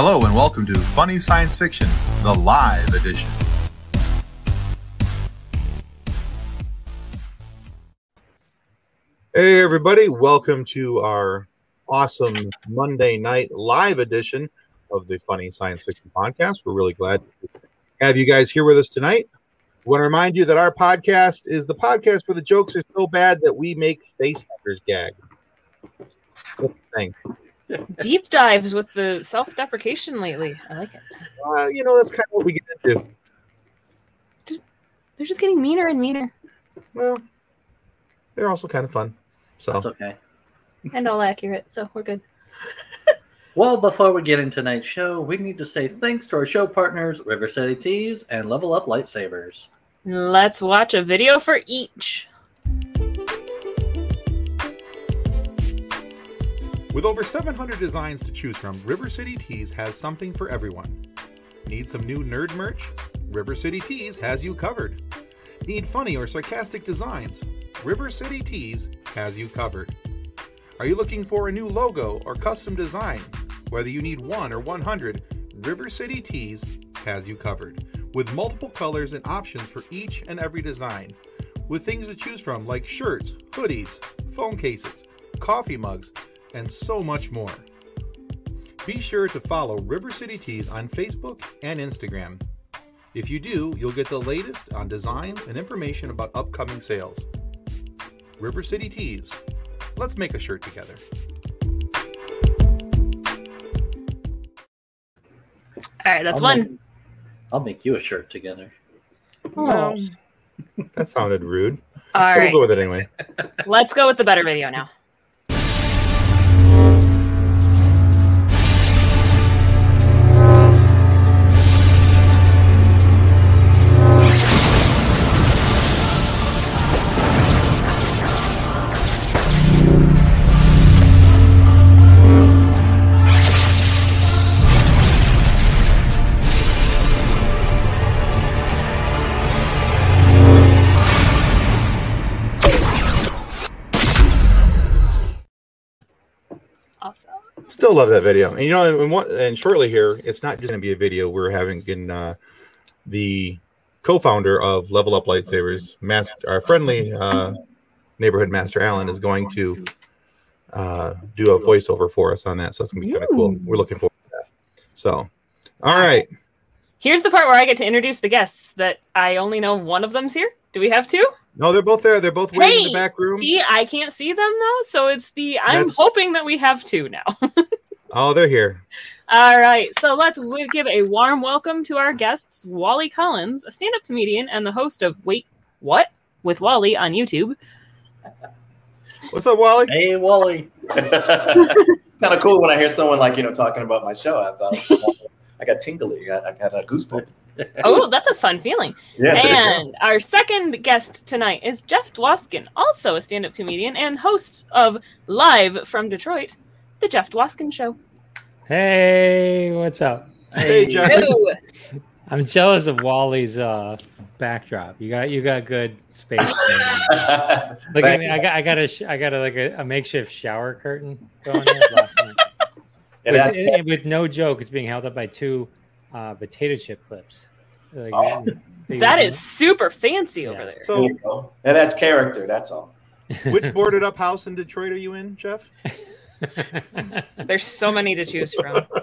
Hello and welcome to Funny Science Fiction, the live edition. Hey, everybody, welcome to our awesome Monday night live edition of the Funny Science Fiction Podcast. We're really glad to have you guys here with us tonight. We want to remind you that our podcast is the podcast where the jokes are so bad that we make face huggers gag. Deep dives with the self deprecation lately. I like it. Uh, you know, that's kind of what we get into. They're just getting meaner and meaner Well, they're also kind of fun. So, That's okay. and all accurate. So we're good. Well, before we get into tonight's show, we need to say thanks to our show partners, River City Tees and Level Up Lightsabers. Let's watch a video for each. With over 700 designs to choose from, River City Tees has something for everyone. Need some new nerd merch? River City Tees has you covered. Need funny or sarcastic designs? River City Tees has you covered. Are you looking for a new logo or custom design? Whether you need one or 100, River City Tees has you covered. With multiple colors and options for each and every design. With things to choose from like shirts, hoodies, phone cases, coffee mugs, and so much more. Be sure to follow River City Tees on Facebook and Instagram. If you do, you'll get the latest on designs and information about upcoming sales. River City Tees. Let's make a shirt together. All right, that's I'll one. Make, I'll make you a shirt together. Oh. that sounded rude. All So right, We'll go with it anyway. let's go with the better video now. Still love that video. And you know, and, what, and shortly here, it's not just going to be a video. We're having in uh, the co-founder of Level Up Lightsabers, Master, our friendly uh, neighborhood master Alan, is going to uh, do a voiceover for us on that. So it's going to be kind of cool. We're looking forward to that. So, all right. Here's the part where I get to introduce the guests that I only know one of them's here. Do we have two? No, they're both there. They're both waiting in the back room. See, I can't see them though, so it's the I'm That's- hoping that we have two now. Oh, they're here. All right, so let's give a warm welcome to our guests, Wali Collins, a stand-up comedian and the host of Wait What with Wali on YouTube. What's up, Wali? Hey, Wali. kind of cool when I hear someone like you know talking about my show. I thought I got tingly. I, I got a goosebump. Oh, that's a fun feeling. Yes. And our second guest tonight is Jeff Dwoskin, also a stand-up comedian and host of Live from Detroit, the Jeff Dwoskin Show. Hey, what's up? Hey, Jeff. Hello. I'm jealous of Wali's uh backdrop. You got you got good space. there. Look at me. I got I got a sh- I got a, like a, a makeshift shower curtain going there. With, that's- and with no joke, it's being held up by two uh, potato chip clips. Like, Oh. That is super fancy over there. So, and that's character. That's all. which boarded up house in Detroit are you in, Jeff? There's so many to choose from.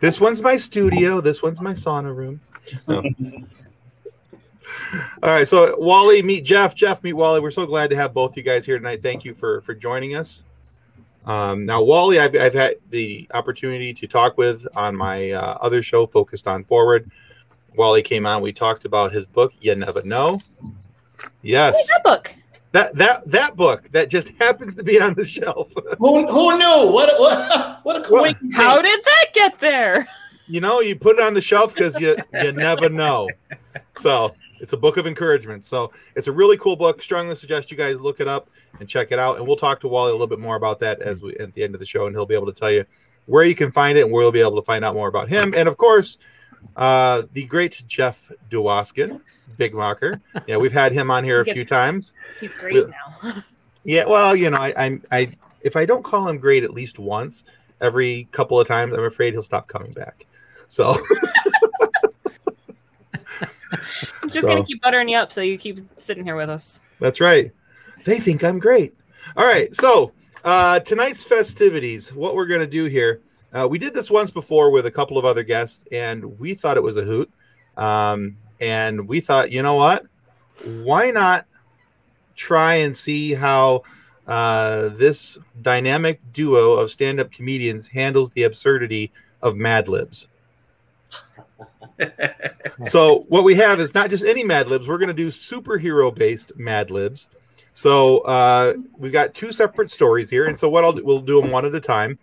This one's my studio. This one's my sauna room. No. All right, so Wali, meet Jeff. Jeff, meet Wali. We're so glad to have both you guys here tonight. Thank you for for joining us. Um, now, Wali, I've, I've had the opportunity to talk with on my uh, other show, focused on forward. Wali came on. We talked about his book. You never know. Yes, That book. That that that book that just happens to be on the shelf. Who, who knew? What what what a coincidence! How did that get there? you know, you put it on the shelf because you you never know. So it's a book of encouragement. So it's a really cool book. Strongly suggest you guys look it up and check it out. And we'll talk to Wali a little bit more about that as we at the end of the show, and he'll be able to tell you where you can find it and where you'll be able to find out more about him. And of course, uh, the great Jeff Dwoskin, Big Mocker. Yeah, we've had him on here a gets- few times. He's great now. Yeah, well, you know, I, I, I, if I don't call him great at least once, every couple of times, I'm afraid he'll stop coming back. So I'm just So- gonna keep buttering you up so you keep sitting here with us. that's right. They think I'm great. All right. So uh, tonight's festivities, what we're going to do here, uh, we did this once before with a couple of other guests, and we thought it was a hoot. Um, and we thought, you know what? Why not try and see how uh, this dynamic duo of stand up comedians handles the absurdity of Mad Libs? so what we have is not just any Mad Libs. We're going to do superhero based Mad Libs. So uh, we've got two separate stories here, and so what I'll do, we'll do them one at a time,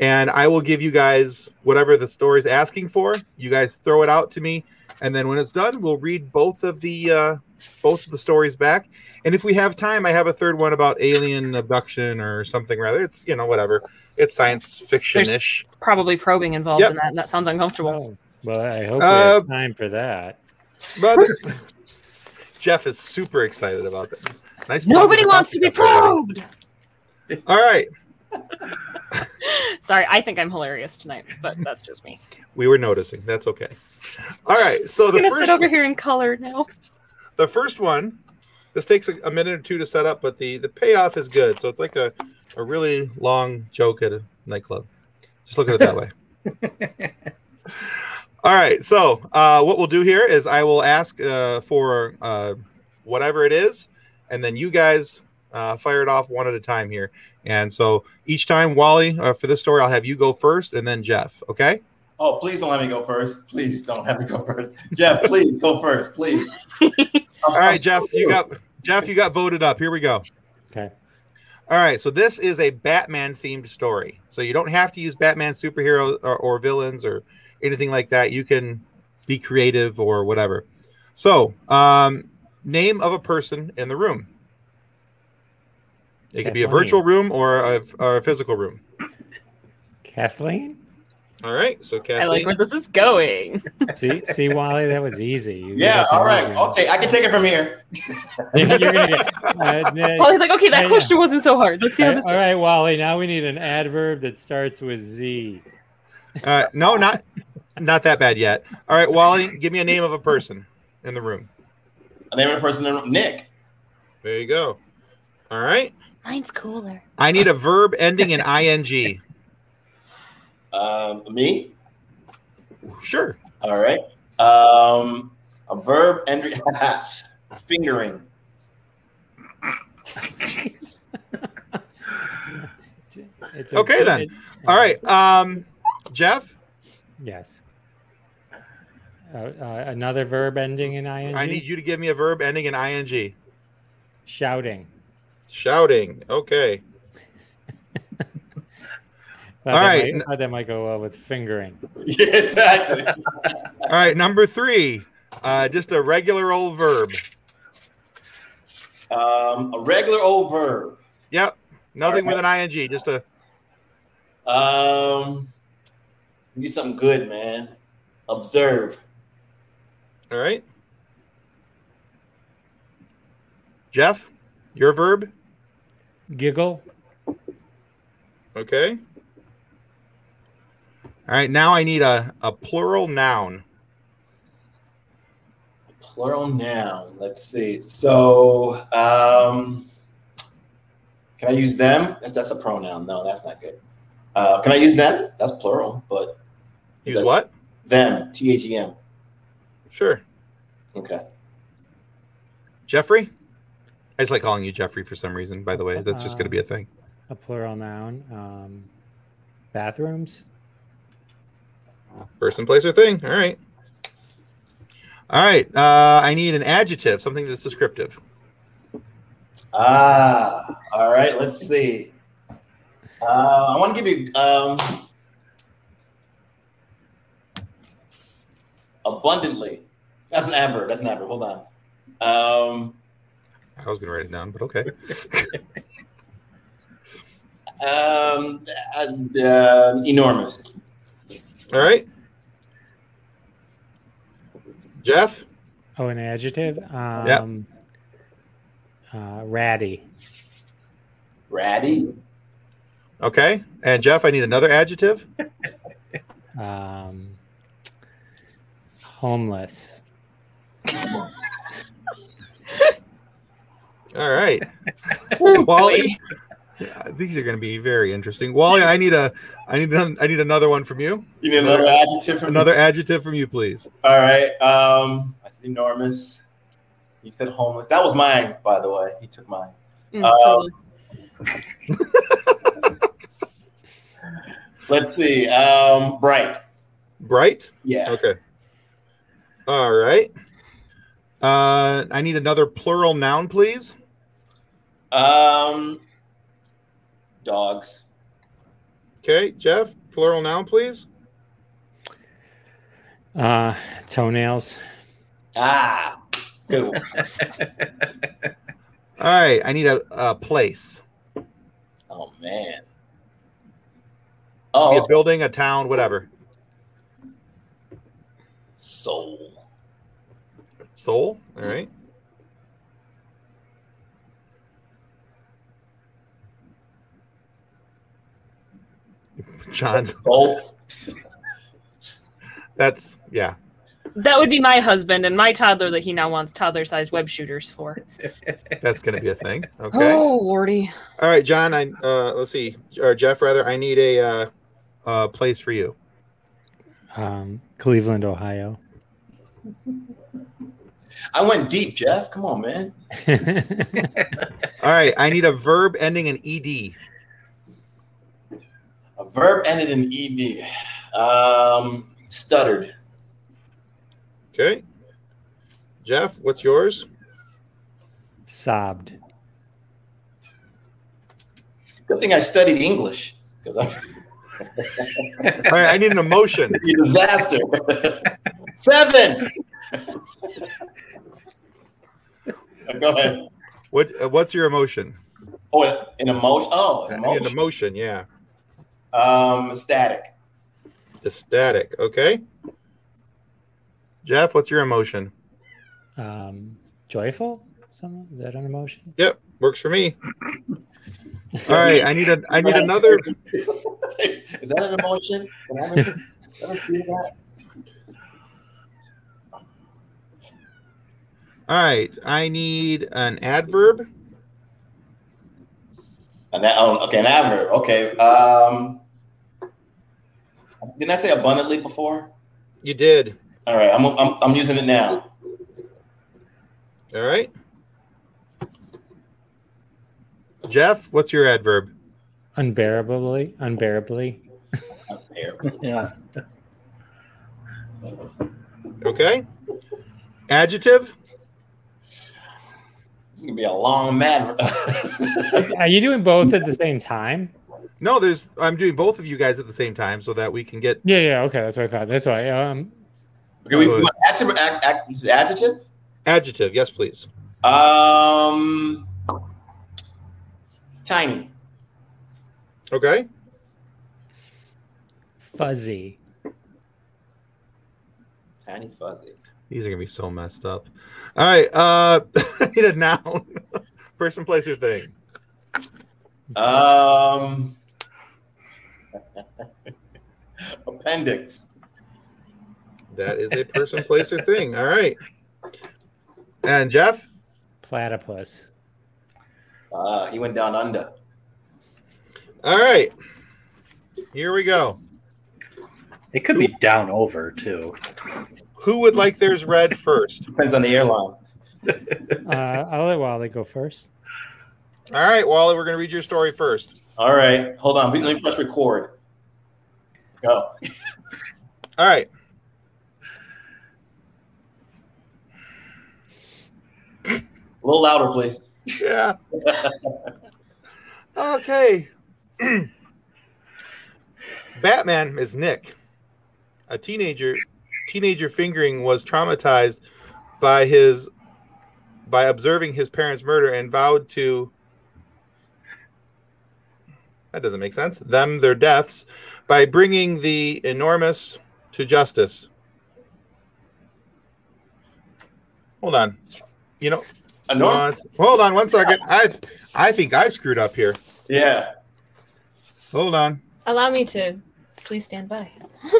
and I will give you guys whatever the story's asking for. You guys throw it out to me, and then when it's done, we'll read both of the uh, both of the stories back. And if we have time, I have a third one about alien abduction or something rather. It's you know whatever. It's science fiction ish. Probably probing involved Yep. in that, and that sounds uncomfortable. Oh, well, I hope we Uh, have time for that. But Jeff is super excited about that. Nice. Nobody wants to be probed. All right, Sorry, I think I'm hilarious tonight, but that's just me. we were noticing. That's okay. All right, so I'm the gonna first sit over here in color now. the first one this takes a, a minute or two to set up but the the payoff is good so it's like a, a really long joke at a nightclub just look at it that way all right so uh, what we'll do here is i will ask uh, for uh, whatever it is and then you guys uh, fire it off one at a time here and so each time wali uh, for this story i'll have you go first and then jeff okay Oh, please don't let me go first. Please don't have me go first. Jeff, please go first, please. all right jeff you got jeff you got voted up here we go Okay. All right, so this is a Batman themed story. So you don't have to use Batman superheroes or, or villains or anything like that. You can be creative or whatever. So, um, name of a person in the room. It could be a virtual room or a, or a physical room. Kathleen? All right, so Kathleen. I like where this is going. See, see, Wali, that was easy. You Yeah, all right. easy one. Okay, I can take it from here. You're gonna get, uh, ne- Well, he's like, okay, that Yeah, yeah. question wasn't so hard. Let's see how this. goes. all right, Wali. Now we need an adverb that starts with Z. uh, no, not not that bad yet. All right, Wali, give me a name of a person in the room. The name of a person, in the room, Nick. There you go. All right. Mine's cooler. I need a verb ending in ing. Um, me. Sure. All right. Um, a verb and fingering. It's a Okay, good- then. All right. Um, Jeff, Yes. Uh, uh, another verb ending in ing. I need you to give me a verb ending in ing. shouting. Shouting. Okay. Thought All that might- thought that might go well with fingering. Yeah, exactly. All right. Number three. Uh, just a regular old verb. Um, a regular old verb. Yep. Nothing with an ing. Just a. Um, do something good, man. Observe. All right. Jeff, your verb. Giggle. Okay. All right. Now I need a, a plural noun. Plural noun. Let's see. So, um, can I use them? That's, that's a pronoun. No, that's not good. Uh, can I use them? That's plural, but Use what? them. T H E M. Sure. Okay. Jeffrey. I just like calling you Jeffrey for some reason. By the way, that's just going to be a thing. A plural noun. Um, bathrooms. Person, place, or thing. All right. All right. Uh, I need an adjective, something that's descriptive. Ah, all right. Let's see. Uh, I want to give you um, abundantly. That's an adverb. That's an adverb. Hold on. Um, I was going to write it down, but okay. um, and, uh, enormous. All right. Jeff. Oh, an adjective. Um, uh, ratty. Ratty. Okay. And Jeff, I need another adjective. Um, homeless. All right. Wali, yeah, these are going to be very interesting. Wali, I need a, I need, an- I need another one from you. You need another adjective from Another adjective from you, please. All right. Um, that's enormous. You said homeless. That was mine, by the way. He took mine. Mm, Um, totally. Let's see. Um, bright. Bright. Yeah. Okay. All right. Uh, I need another plural noun, please. Um, dogs. Okay, Jeff, plural noun, please. Uh, toenails. Ah, good one. All right, I need a, a place. Oh man. Oh, a building, a town, whatever. soul. Soul. All right. John's. Soul. That's yeah. That would be my husband and my toddler that he now wants toddler-sized web shooters for. That's going to be a thing. Okay. Oh lordy! All right, John. I uh, let's see, or Jeff rather. I need a uh, uh, place for you. Um, Cleveland, Ohio. I went deep, Jeff. Come on, man. All right, I need a verb ending in ed. A verb ended in ed. Um, stuttered. Okay. Jeff, what's yours? Sobbed. Good thing I studied English because I'm All right, I need an emotion. disaster. Seven. Go ahead. What uh, What's your emotion? Oh, an emotion. Oh, an I need an emotion. emotion. Yeah. Um, static. Ecstatic. Okay. Jeff, what's your emotion? Um, joyful. Something is that an emotion? Yep, works for me. All right, I need a I need another. Is that an emotion? Can I ever, ever feel that? All right, I need an adverb. An, oh, okay, an adverb. Okay. Um, didn't I say abundantly before? You did. All right, I'm, I'm, I'm using it now. All right. Jeff, what's your adverb? Unbearably. Unbearably. There. Yeah. Okay. Adjective. This is gonna be a long man. Are you doing both at the same time? No, there's. I'm doing both of you guys at the same time so that we can get. Yeah, yeah. Okay, that's what I thought. That's why. Um, Can we, adjective, ad- ad- adjective? Adjective. Yes, please. Um, tiny. Okay. fuzzy. Tiny fuzzy. These are gonna be so messed up. All right. Uh, I need a noun. Person, place, or thing. Um, appendix. That is a person, place, or thing. All right. And Jeff. Platypus. Uh, he went down under. All right. Here we go. It could be down over too. Who would like theirs read first? Depends on the airline. Uh, I'll let Wali go first. All right, Wali, we're gonna read your story first. All right, hold on. Let me press record. Go. All right. A little louder, please. Yeah. okay. Batman is Nick. A teenager teenager fingering was traumatized by his by observing his parents' murder and vowed to that doesn't make sense. Them their deaths by bringing the enormous to justice. Hold on. You know, Enormous. once- hold on one second. I I think I screwed up here. Yeah. Hold on. Allow me to please stand by.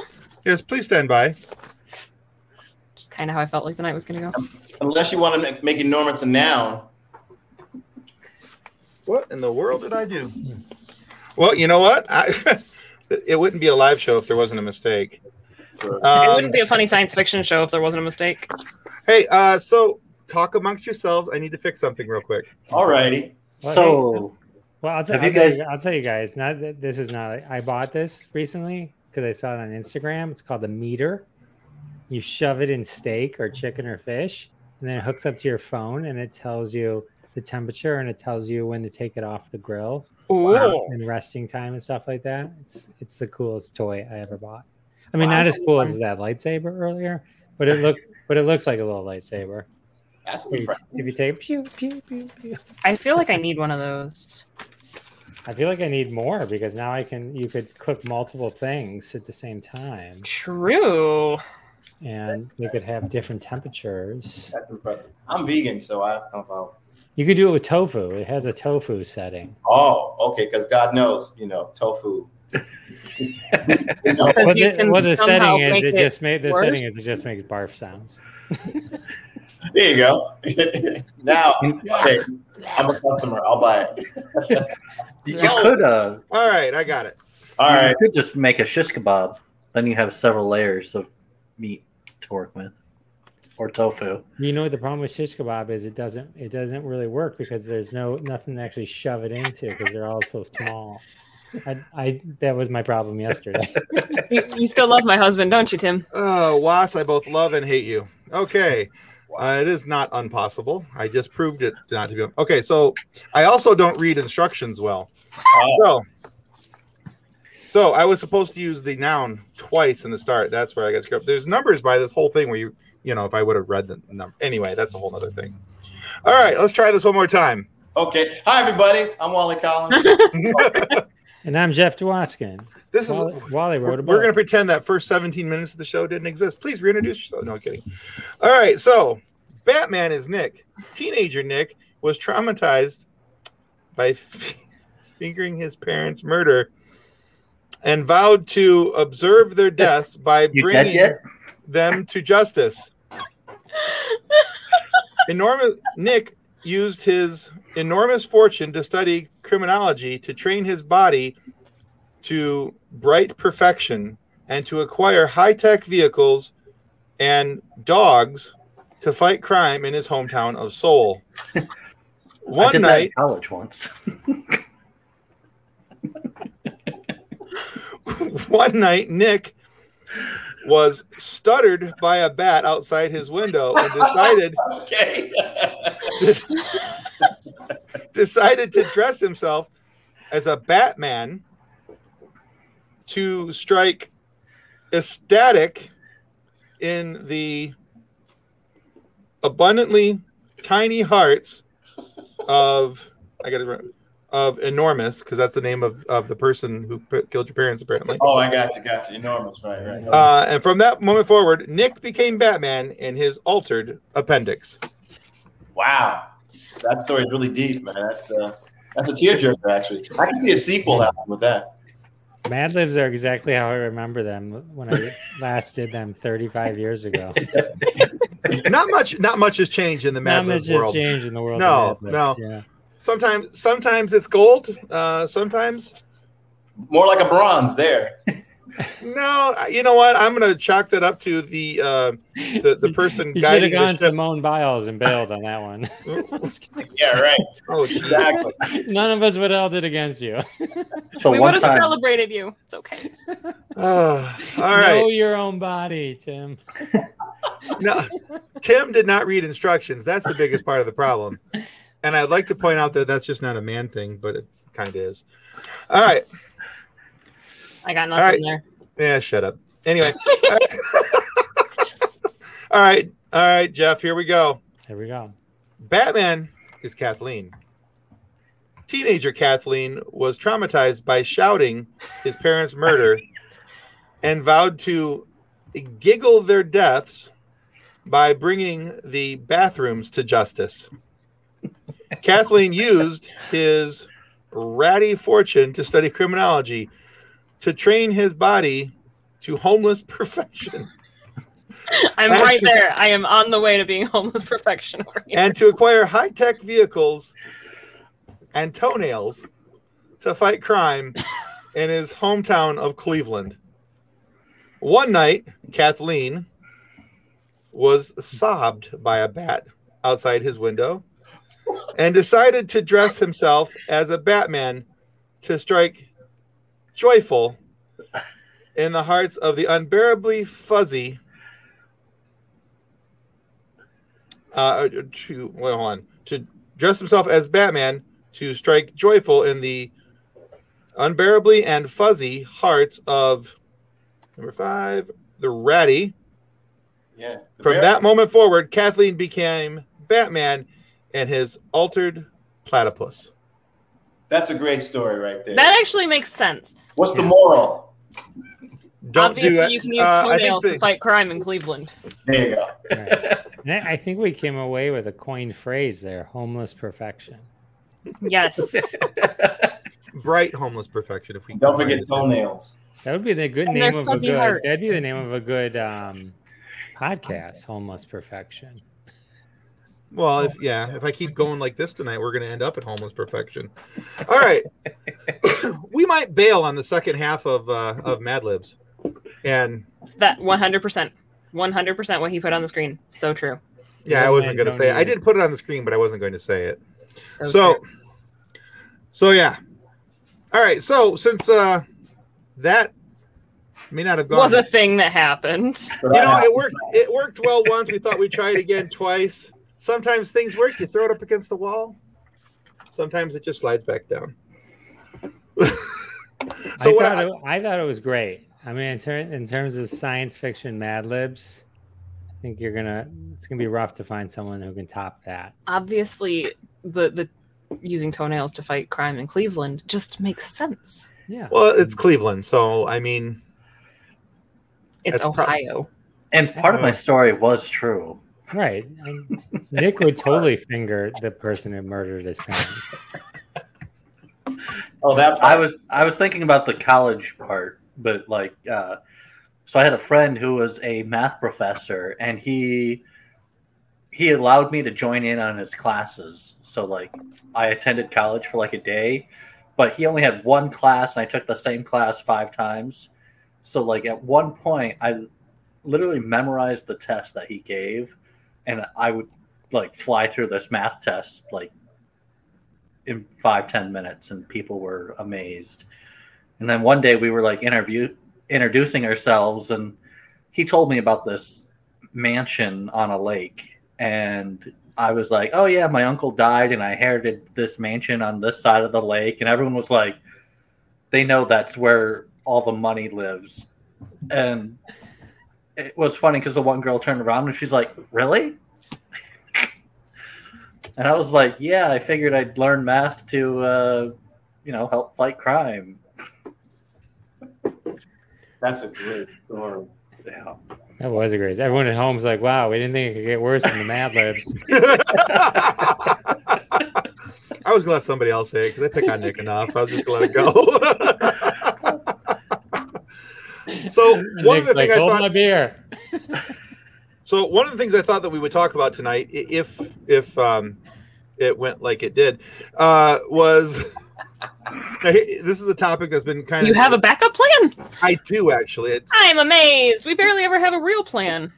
Yes, please stand by. Just kind of how I felt like the night was going to go. Um, unless you want to make enormous a noun. What in the world did I do? Well, you know what? I, it wouldn't be a live show if there wasn't a mistake. it Um, wouldn't be a funny science fiction show if there wasn't a mistake. hey, uh, so talk amongst yourselves. I need to fix something real quick. Alrighty. Well, So, Well, I'll, t- Have I'll, you tell guys- you, I'll tell you guys. Not that this is not. I bought this recently because I saw it on Instagram. It's called the MEATER. You shove it in steak or chicken or fish, and then it hooks up to your phone, and it tells you the temperature, and it tells you when to take it off the grill Ooh. and resting time and stuff like that. It's it's the coolest toy I ever bought. I mean, not as cool as that lightsaber earlier, but it look but it looks like a little lightsaber. That's If you, impressive. if you take pew pew pew pew. I feel like I need one of those. I feel like I need more because now I can you could cook multiple things at the same time True. and you could have different temperatures. That's impressive. I'm vegan, so I don't know. You could do it with tofu. It has a tofu setting. Oh, okay, because God knows, you know, tofu. You know, What the, what the setting is, it it just made the worse. setting is it just makes barf sounds. there you go. now, okay, I'm a customer. I'll buy it. you So- could uh, All right, I got it. All right. you could just make a shish kebab. Then you have several layers of meat to work with, or tofu. You know what the problem with shish kebab is? It doesn't it doesn't really work because there's no nothing to actually shove it into because they're all so small. I, I that was my problem yesterday. You, you still love my husband, don't you, Tim? Oh, Was, I both love and hate you. Okay. Uh, it is not impossible. I just proved it not to be. Okay, so I also don't read instructions well. So, so I was supposed to use the noun twice in the start. That's where I got screwed up. There's numbers by this whole thing where you, you know, if I would have read the number. Anyway, that's a whole other thing. All right, let's try this one more time. Okay. Hi, everybody. I'm Wali Collins. and I'm Jeff Dwoskin. This is Wali, Wali wrote a We're going to pretend that first 17 minutes of the show didn't exist. Please reintroduce yourself. No kidding. All right. So, Batman is Nick. Teenager Nick was traumatized by f- fingering his parents' murder and vowed to observe their deaths by You dead bringing yet? them to justice. Enormous Nick used his enormous fortune to study criminology to train his body to bright perfection and to acquire high-tech vehicles and dogs to fight crime in his hometown of Seoul. One night, college once. one night, Nick was stuttered by a bat outside his window and decided okay. decided to dress himself as a Batman to strike ecstatic in the abundantly tiny hearts of I got it of enormous because that's the name of, of the person who p- killed your parents apparently. oh, I got you. Got you. Enormous. Right. Right. Uh, and from that moment forward, Nick became Batman in his altered appendix. Wow. That story is really deep, man. That's uh, that's a tearjerker, actually. I can see a sequel happening with that. Mad Libs are exactly how I remember them when I last did them 35 years ago. not much, not much has changed in the Mad Not much Libs has world. changed in the world. No, of Mad no. Yeah. Sometimes, sometimes it's gold. Uh, sometimes, More like a bronze there. no. You know what? I'm gonna chalk that up to the uh, the the person You should guiding have the gone ship. Simone Biles and bailed on that one. Yeah. Right. Oh. Exactly. None of us would have held it against you. So we would have time, celebrated you. It's okay. Ah, all Know your own body, Tim. No, Tim did not read instructions. That's the biggest part of the problem. And I'd like to point out that that's just not a man thing, but it kind of is. All right. I got nothing right. there. Yeah, shut up. Anyway. all right. All right, Jeff, here we go. Here we go. Batman is Kathleen. Teenager Kathleen was traumatized by shouting his parents' murder and vowed to giggle their deaths by bringing the bathrooms to justice. Kathleen used his ratty fortune to study criminology to train his body to homeless perfection I'm right there. I am on the way to being homeless perfection over here. and to acquire high tech vehicles and toenails to fight crime in his hometown of Cleveland. One night, Kathleen was sobbed by a bat outside his window and decided to dress himself as a Batman to strike joyful in the hearts of the unbearably fuzzy uh, to well, hold on to dress himself as Batman to strike joyful in the unbearably and fuzzy hearts of number five, the ratty. Yeah. From that moment forward, Kathleen became Batman and his altered platypus. That's a great story right there. That actually makes sense. What's the moral? Don't Obviously, do you can use Uh, toenails the- to fight crime in Cleveland. There you go. Right. I I think we came away with a coined phrase there: homeless perfection. Yes. bright homeless perfection. If we Don't forget toenails. That would be the good And name of a good. hearts. That'd be the name of a good um, podcast. Homeless perfection. Well, if yeah, if I keep going like this tonight, we're going to end up at homeless perfection. All right, we might bail on the second half of uh, of Mad Libs, and that 100%. 100% what he put on the screen. So true. yeah, I wasn't going to say it. I did put it on the screen, but I wasn't going to say it. So, So, so yeah. All right, so since uh, that may not have gone, was a thing that happened. you know, it worked. It worked well once. We thought we'd try it again twice. Sometimes things work. You throw it up against the wall. Sometimes it just slides back down. so I, what thought I, it, I thought it was great. I mean, in, ter- in terms of science fiction Mad Libs, I think you're gonna. It's gonna be rough to find someone who can top that. Obviously, the, the using toenails to fight crime in Cleveland just makes sense. Yeah. well, it's Cleveland, so I mean, It's That's prob- Ohio. And part of my oh. story was true. Right. And Nick would totally finger the person who murdered his parents. Oh, that I was I was thinking about the college part, but like, uh, so I had a friend who was a math professor, and he he allowed me to join in on his classes. So like, I attended college for like a day, but he only had one class, and I took the same class five times. So like, at one point, I literally memorized the test that he gave, and I would like fly through this math test like in five ten minutes and people were amazed. And then one day we were like interview introducing ourselves and he told me about this mansion on a lake and i was like oh yeah my uncle died and i inherited this mansion on this side of the lake and everyone was like they know that's where all the money lives. And it was funny because the one girl turned around and she's like really and I was like, yeah, I figured I'd learn math to, uh, you know, help fight crime. That's a great story. Yeah. That was a great. Everyone at home home's like, "Wow, we didn't think it could get worse than the Mad Libs." I was gonna let somebody else say it because I pick on Nick enough. I was just gonna let it go. so And one of the like, things I thought my beer." So one of the things I thought that we would talk about tonight, if if um, it went like it did, uh, was this is a topic that's been kind You of. You have a backup plan? I do actually. It's I'm amazed. We barely ever have a real plan.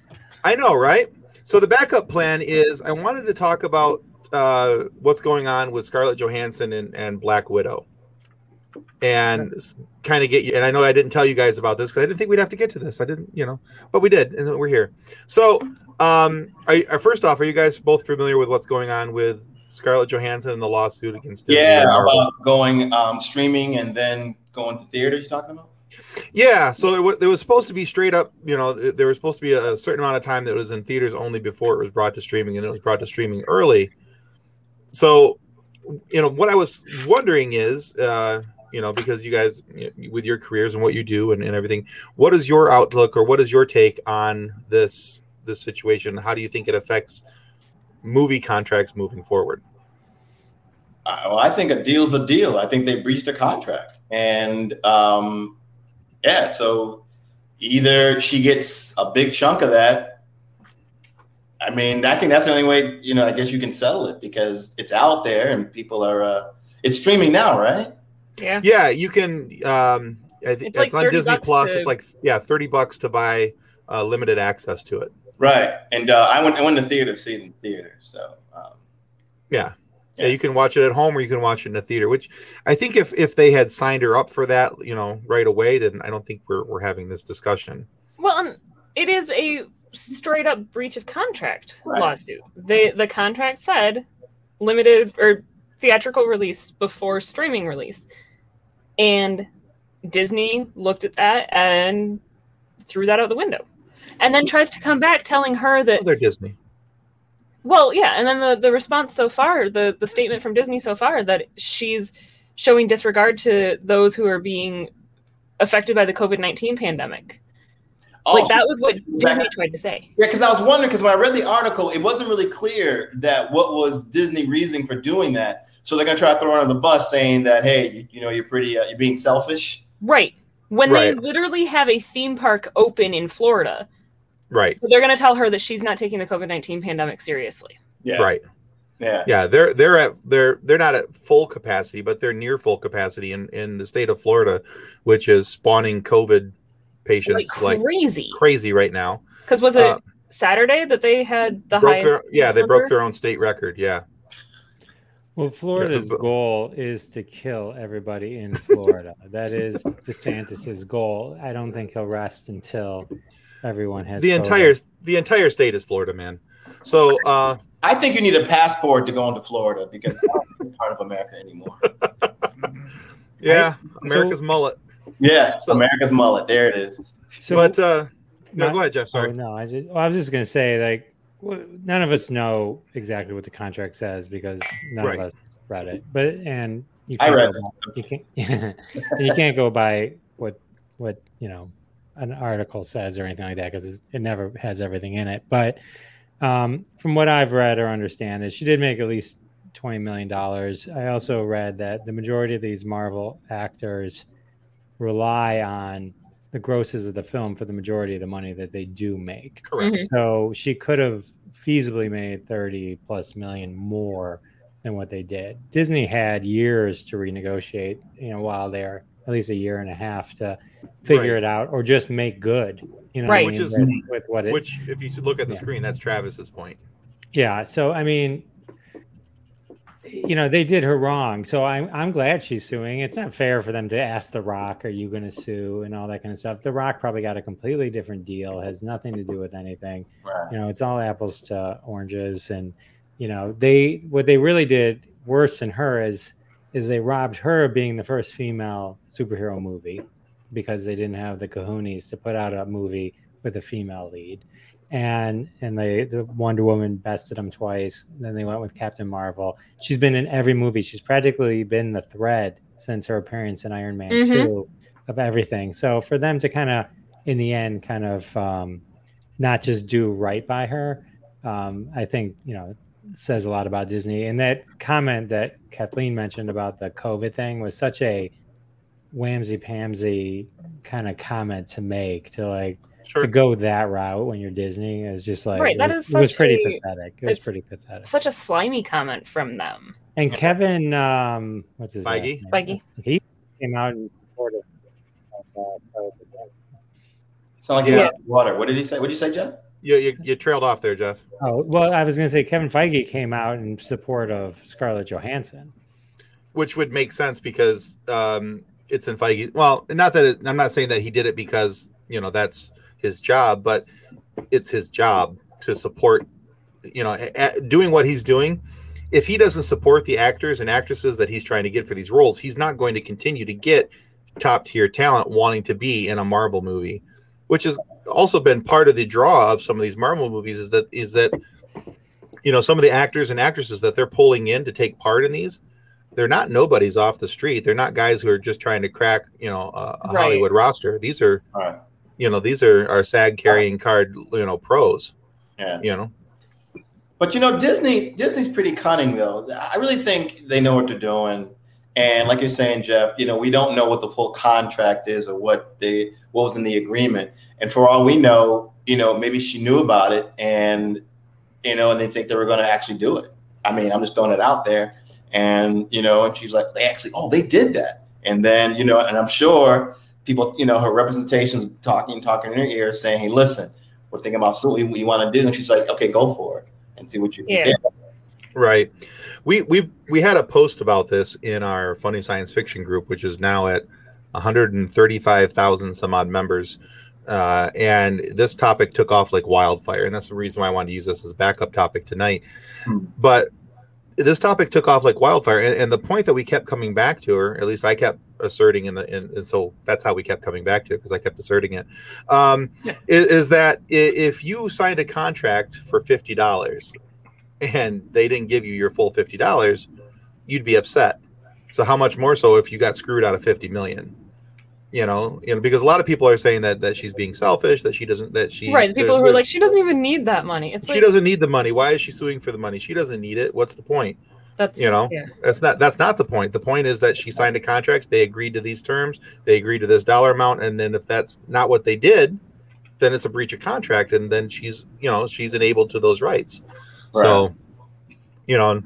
I know, right? So the backup plan is I wanted to talk about uh, what's going on with Scarlett Johansson and, and Black Widow, and kind of get you. And I know I didn't tell you guys about this because I didn't think we'd have to get to this. I didn't, you know, but we did, and we're here. So, um, are, are- first off, are you guys both familiar with what's going on with Scarlett Johansson and the lawsuit against Disney? Yeah, Marvel? about going um, streaming and then going to theaters. You talking about? Yeah, so it was, it was supposed to be straight up, you know, th- there was supposed to be a certain amount of time that was in theaters only before it was brought to streaming, and it was brought to streaming early. So, you know, what I was wondering is, uh, you know, because you guys, with your careers and what you do and, and everything, what is your outlook or what is your take on this this situation? How do you think it affects movie contracts moving forward? Uh, well, I think a deal's a deal. I think they breached a contract, and um, yeah, so either she gets a big chunk of that. I mean, I think that's the only way. You know, I guess you can settle it because it's out there and people are. Uh, it's streaming now, right? Yeah. Yeah, you can. Um, I think It's like on Disney Plus. to- It's like yeah, thirty bucks to buy uh, limited access to it. Right. And uh, I went. I went to theater to see it in theater. So um, Yeah. yeah, Yeah. You can watch it at home or you can watch it in the theater. Which I think if if they had signed her up for that, you know, right away, then I don't think we're we're having this discussion. Well, um, it is a straight up breach of contract Right. lawsuit. The the contract said limited or theatrical release before streaming release, and Disney looked at that and threw that out the window, and then tries to come back telling her that Oh, they're Disney. Well, yeah, and then the the response so far, the the statement from Disney so far that she's showing disregard to those who are being affected by the COVID nineteen pandemic. Oh. like oh, that was what back- Disney tried to say. Yeah, because I was wondering because when I read the article, it wasn't really clear that what was Disney reasoning for doing that. So they're gonna try to throw her under the bus, saying that hey, you, you know, you're pretty, uh, you're being selfish. Right. When Right. they literally have a theme park open in Florida, Right. they're going to tell her that she's not taking the COVID nineteen pandemic seriously. Yeah, Right. Yeah, Yeah, they're they're at they're they're not at full capacity, but they're near full capacity in in the state of Florida, which is spawning COVID patients Like like, crazy. crazy right now. Because was it Uh, Saturday that they had the Broke highest? their, yeah, they number? broke their own state record. Yeah. Well, Florida's but- goal is to kill everybody in Florida. that is DeSantis's goal. I don't think he'll rest until everyone has the COVID. entire the entire state is Florida, man. So uh I think you need a passport to go into Florida because I don't part of America anymore. yeah, America's mullet. Yeah, So- America's mullet. There it is. So, but uh no, my- go ahead, Jeff. Oh, Sorry. no, I just well, I was just gonna say like none of us know exactly what the contract says because none Right. of us read it. But and you can't read by, you can't you can't go by what what you know an article says or anything like that because it never has everything in it. But um, from what I've read or understand, is she did make at least twenty million dollars. I also read that the majority of these Marvel actors rely on the grosses of the film for the majority of the money that they do make. Correct. Mhm. So she could have feasibly made 30 plus million more than what they did. Disney had years to renegotiate, you know, while they're at least a year and a half to figure Right. it out or just make good, you know, what I Right. mean, Which is- with, with what it, Which if you look at the Yeah. screen, that's Travis's point. yeah. So, I mean, you know, they did her wrong. So I'm, I'm glad she's suing. It's not fair for them to ask The Rock, are you going to sue and all that kind of stuff. The Rock probably got a completely different deal, has nothing to do with anything. Right. you know it's all apples to oranges and you know they what they really did worse than her is is they robbed her of being the first female superhero movie because they didn't have the kahunas to put out a movie with a female lead and and they the wonder woman bested them twice then they went with captain marvel she's been in every movie she's practically been the thread since her appearance in iron man Mhm. 2 of everything so for them to kind of in the end kind of um, not just do right by her. Um, I think you know says a lot about Disney. And that comment that Kathleen mentioned about the COVID thing was such a whamsy pamsy kind of comment to make to like Sure. to go that route when you're Disney is just like Right, it was, is it was pretty a- pathetic. It was pretty pathetic. Such a slimy comment from them. And Kevin, um, what's his last Feige? name? Feige. He came out and sort of. Uh, Sound like you Yeah. got water. What did he say? What did you say, Jeff? You, you you trailed off there, Jeff. oh well, I was going to say Kevin Feige came out in support of Scarlett Johansson. which would make sense because um, it's in Feige. Well, not that it, I'm not saying that he did it because you know that's his job, but it's his job to support. You know, doing what he's doing. If he doesn't support the actors and actresses that he's trying to get for these roles, he's not going to continue to get top tier talent wanting to be in a Marvel movie, which has also been part of the draw of some of these Marvel movies. Is that is that you know some of the actors and actresses that they're pulling in to take part in these they're not nobodies off the street. They're not guys who are just trying to crack, you know, a, a Right. Hollywood roster. These are, right. You know, these are our SAG oh. carrying card, you know, pros. Yeah. You know, But you know, Disney Disney's pretty cunning though. I really think they know what they're doing. And like you're saying, Jeff, you know, we don't know what the full contract is or what they what was in the agreement. And for all we know, you know, maybe she knew about it and you know, and they think they were going to actually do it. I mean, I'm just throwing it out there. And you know, and she's like, they actually, oh, they did that. And then you know, and I'm sure people, you know, her representations talking, talking in her ear, saying, hey, listen, we're thinking about suing. What you want to do? And she's like, okay, go for it and see what you Yeah. can. Right. We we we had a post about this in our funny science fiction group, which is now at 135,000 some odd members. Uh, and this topic took off like wildfire, and that's the reason why I wanted to use this as a backup topic tonight. Hmm. But this topic took off like wildfire, and, and the point that we kept coming back to, or at least I kept asserting in the, in, and so that's how we kept coming back to it because I kept asserting it. Um, Yeah. is, is that if you signed a contract for fifty dollars and they didn't give you your full fifty dollars, you'd be upset. So how much more so if you got screwed out of fifty million? You know, you know, because a lot of people are saying that that she's being selfish, that she doesn't, that she right. People that- who are like, she doesn't even need that money. It's she like doesn't need the money. Why is she suing for the money? She doesn't need it. What's the point? that's you know, yeah. That's not that's not the point. The point is that she signed a contract. They agreed to these terms. They agreed to this dollar amount, and then if that's not what they did, then it's a breach of contract, and then she's you know she's enabled to those rights. So, you know,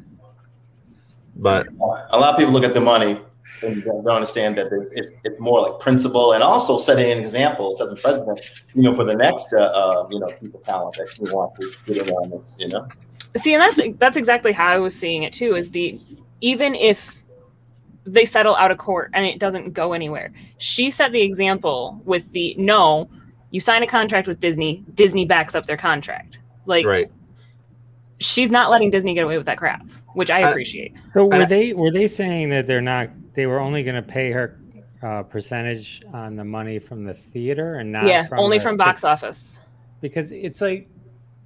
but a lot of people look at the money and don't understand that it's, it's more like principle and also setting an example as a president, you know, for the next, uh, uh, you know, people talent that you want to get around this, you know. See, and that's that's exactly how I was seeing it too. Is the even if they settle out of court and it doesn't go anywhere, she set the example with the no, you sign a contract with Disney, Disney backs up their contract. Like right. she's not letting Disney get away with that crap, which I I- appreciate. So were I- they were they saying that they're not they were only going to pay her uh, percentage on the money from the theater and not yeah, only the from six- box office. because it's like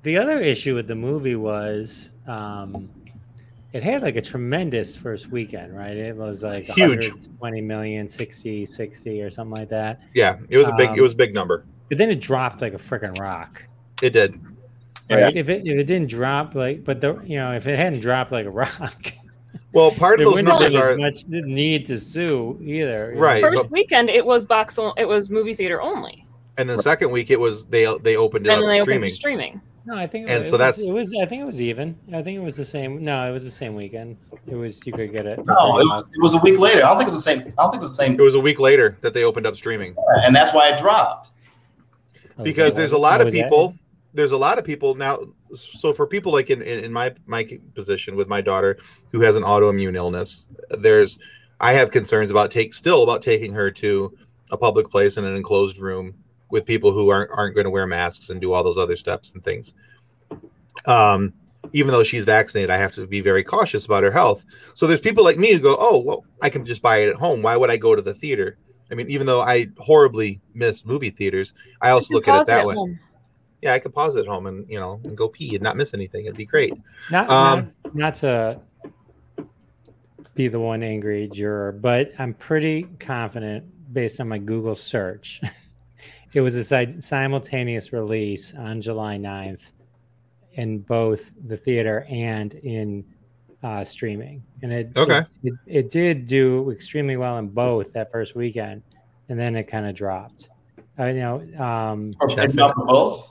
the other issue with the movie was um, it had like a tremendous first weekend, right? It was like Huge. 120 million, 60, 60 or something like that. Yeah, it was a big it Um, was a big number. But then it dropped like a freaking rock. It did. Right? If it if it didn't drop like, but the you know if it hadn't dropped like a rock, Well, part there of those wouldn't have numbers are as much need to sue either. you know? Right. First but- weekend, it was box. o- It was movie theater only, and then second week it was they they opened it and up they to opened streaming. No, I think. And it so was, that's- it was. I think it was even. I think it was the same. No, it was the same weekend. It was. You could get it. No, it was, it was a week later. I don't think it was the same. I don't think it was the same. It was a week later that they opened up streaming. and that's why it dropped. Oh, because was there's a lot oh, of was that- people there's a lot of people now so for people like in, in, in my my position with my daughter who has an autoimmune illness there's i have concerns about take still about taking her to a public place in an enclosed room with people who aren't aren't going to wear masks and do all those other steps and things. Um even though she's vaccinated i have to be very cautious about her health. So there's people like me who go oh well i can just buy it at home. Why would i go to the theater? I mean even though i horribly miss movie theaters i also look at it that way. home. Yeah, I could pause it at home and you know and go pee and not miss anything. It'd be great. Not, Um, not not to be the one angry juror, but I'm pretty confident based on my Google search. it was a simultaneous release on July 9th in both the theater and in uh, streaming, and it Okay. it, it, it did do extremely well in both that first weekend, and then it kind of dropped. I know. Um, Or Jeff- it dropped for both.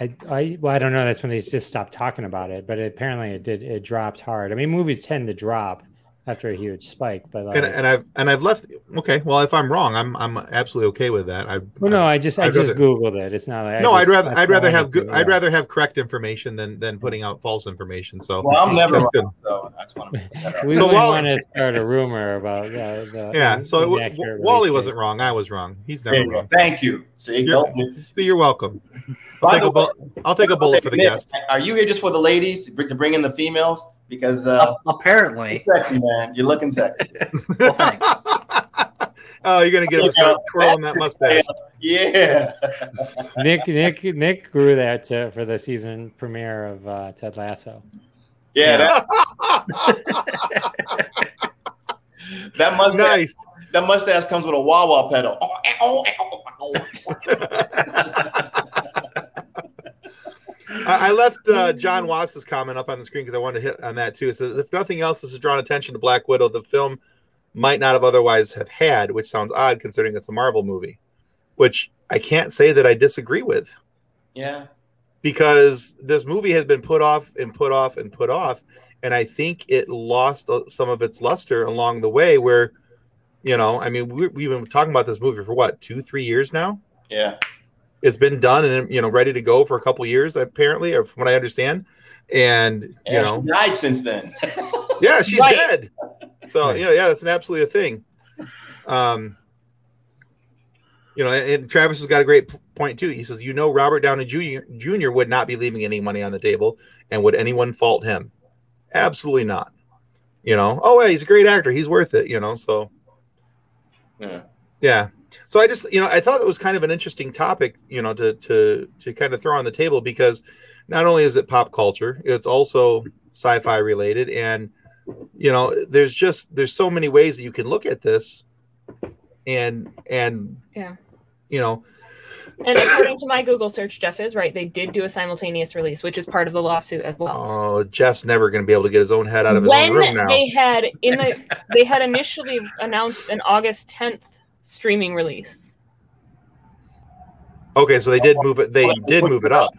I, I, well, I don't know. That's when they just stopped talking about it. But apparently, it did. It dropped hard. I mean, movies tend to drop after a huge spike. But like, And, and I've and I've left. Okay, well, if I'm wrong, I'm I'm absolutely okay with that. I well, no, I just, I I'd just rather- googled it. It's not like no, I I'd just- rather that's I'd rather I have had good to I'd rather have correct information than than putting out false information. So Well, I'm never that's good. wrong, so I just want to. We So wouldn't while- want to start a rumor about uh, the Yeah, so it, inaccurate Wali release wasn't date. wrong. I was wrong. He's never you go. wrong. Thank you. See, You're, so you're welcome. I'll By take the a bullet. I'll take a bullet for the Nick, guest. Are you here just for the ladies to bring in the females? Because uh, Apparently. sexy, man. You're looking sexy. Well, thanks. oh, you're gonna get him to start twirling that mustache. Yeah. Nick, Nick, Nick grew that to, for the season premiere of uh, Ted Lasso. Yeah. That, that mustache. nice. That mustache comes with a wah wah pedal. Oh, eh, oh, eh, oh, oh, oh. I, I left uh, John Wass's comment up on the screen because I wanted to hit on that too. It says, if nothing else, this has drawn attention to Black Widow, the film might not have otherwise have had, which sounds odd considering it's a Marvel movie, which I can't say that I disagree with Yeah. because this movie has been put off and put off and put off, and I think it lost uh, some of its luster along the way. Where, you know, I mean, we've been talking about this movie for what two, three years now. Yeah. It's been done and you know ready to go for a couple years apparently, or from what I understand. And you And know, she died since then. yeah, she's Right. dead. So you know, yeah, that's an absolutely a thing. Um, you know, and, and Travis has got a great p- point too. He says, "You know, Robert Downey Jr. Jr. would not be leaving any money on the table, and would anyone fault him? Absolutely not. You know, oh, yeah, he's a great actor. He's worth it. You know, so Yeah. yeah. So I just, you know, I thought it was kind of an interesting topic, you know, to to to kind of throw on the table because not only is it pop culture, it's also sci-fi related, and you know, there's just there's so many ways that you can look at this, and and Yeah. you know, And according to my Google search, Jeff is right. They did do a simultaneous release, which is part of the lawsuit as well. oh, Jeff's never going to be able to get his own head out of his own room when now. they had in the they had initially announced an August 10th streaming release. Okay, so they did move it. They did move it up.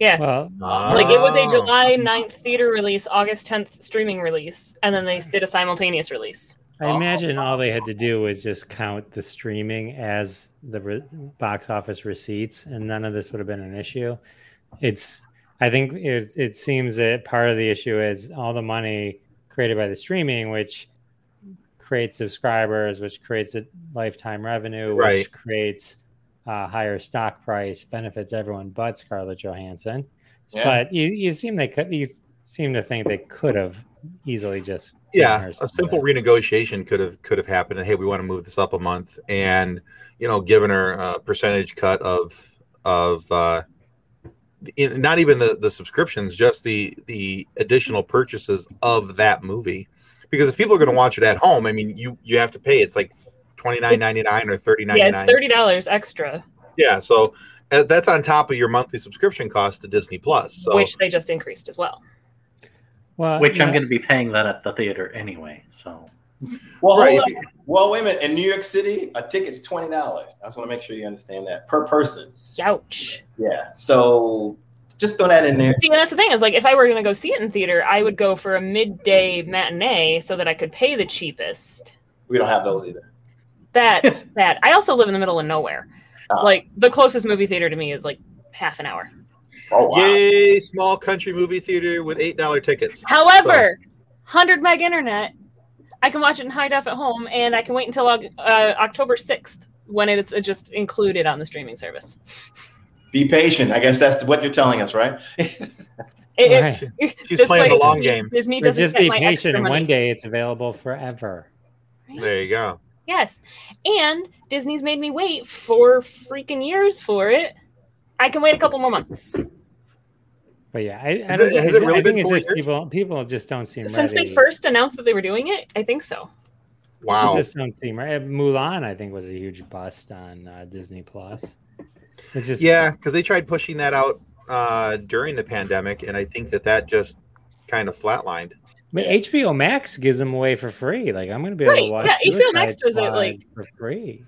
Yeah. Well, Like it was a Oh. July 9th theater release, August 10th streaming release, and then they mm-hmm. did a simultaneous release. I imagine all they had to do was just count the streaming as the re- box office receipts, and none of this would have been an issue. It's, I think it, it seems that part of the issue is all the money created by the streaming, which creates subscribers, which creates a lifetime revenue, Right. which creates a higher stock price, benefits everyone but Scarlett Johansson. Yeah. But you, you seem they could, you seem to think they could have easily just yeah a simple renegotiation could have could have happened and hey we want to move this up a month and you know given her a percentage cut of of uh in, not even the the subscriptions just the the additional purchases of that movie because if people are going to watch it at home i mean you you have to pay it's like 29.99 or 30.99 Yeah, it's thirty dollars extra, yeah so uh, that's on top of your monthly subscription cost to disney plus so which they just increased as well. Well, Which I'm going to be paying that at the theater anyway. So Well, right hold if on. well, wait a minute. In New York City, a ticket's twenty dollars. I just want to make sure you understand that per person. Youch. Yeah. So just throw that in there. See, and that's the thing is like if I were going to go see it in theater, I would go for a midday matinee so that I could pay the cheapest. We don't have those either. That's that. I also live in the middle of nowhere. Ah. Like the closest movie theater to me is like half an hour. Oh wow. yay small country movie theater with eight dollar tickets However, 100 meg internet, I can watch it in high def at home, and I can wait until uh, October 6th when it's uh, just included on the streaming service. Be patient. I guess that's what you're telling us, right? It, it- Right. she's this playing way the long game Disney doesn't just be patient, and one day it's available forever. there you go Yes, and Disney's made me wait four freaking years for it. I can wait a couple more months But yeah, I, I don't. it- has I, it really I been think it's just years? people. People just don't seem since ready. they first announced that they were doing it. I think so. wow People just don't seem right. Mulan, I think, was a huge bust on uh, Disney Plus. It's just Yeah, because they tried pushing that out uh, during the pandemic, and I think that that just kind of flatlined. But HBO Max gives them away for free. Like I'm going to be able to watch. yeah, HBO Max does it, like- for free.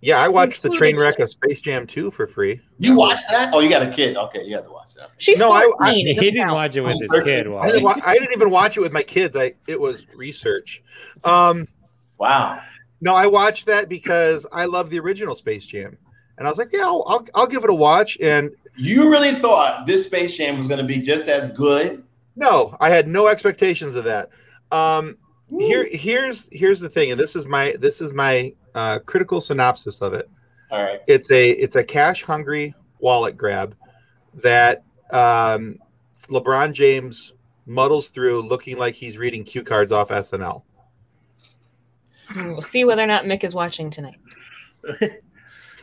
Yeah, I watched the train Included wreck of Space Jam 2 for free. You watched that? Oh, you got a kid. Okay, you have to watch that. She's No, I- 14. I- it He didn't count. watch it with I'm his searching. kid. I didn't, wa- I didn't even watch it with my kids. I it was research. Um, Wow. no, I watched that because I love the original Space Jam, and I was like, yeah, I'll, I'll, I'll give it a watch. And You really thought this Space Jam was going to be just as good? no, I had no expectations of that. Um, here, here's here's the thing, and this is my this is my uh, critical synopsis of it. All right. it's a it's a cash hungry wallet grab that um, LeBron James muddles through looking like he's reading cue cards off SNL. We'll see whether or not Mick is watching tonight.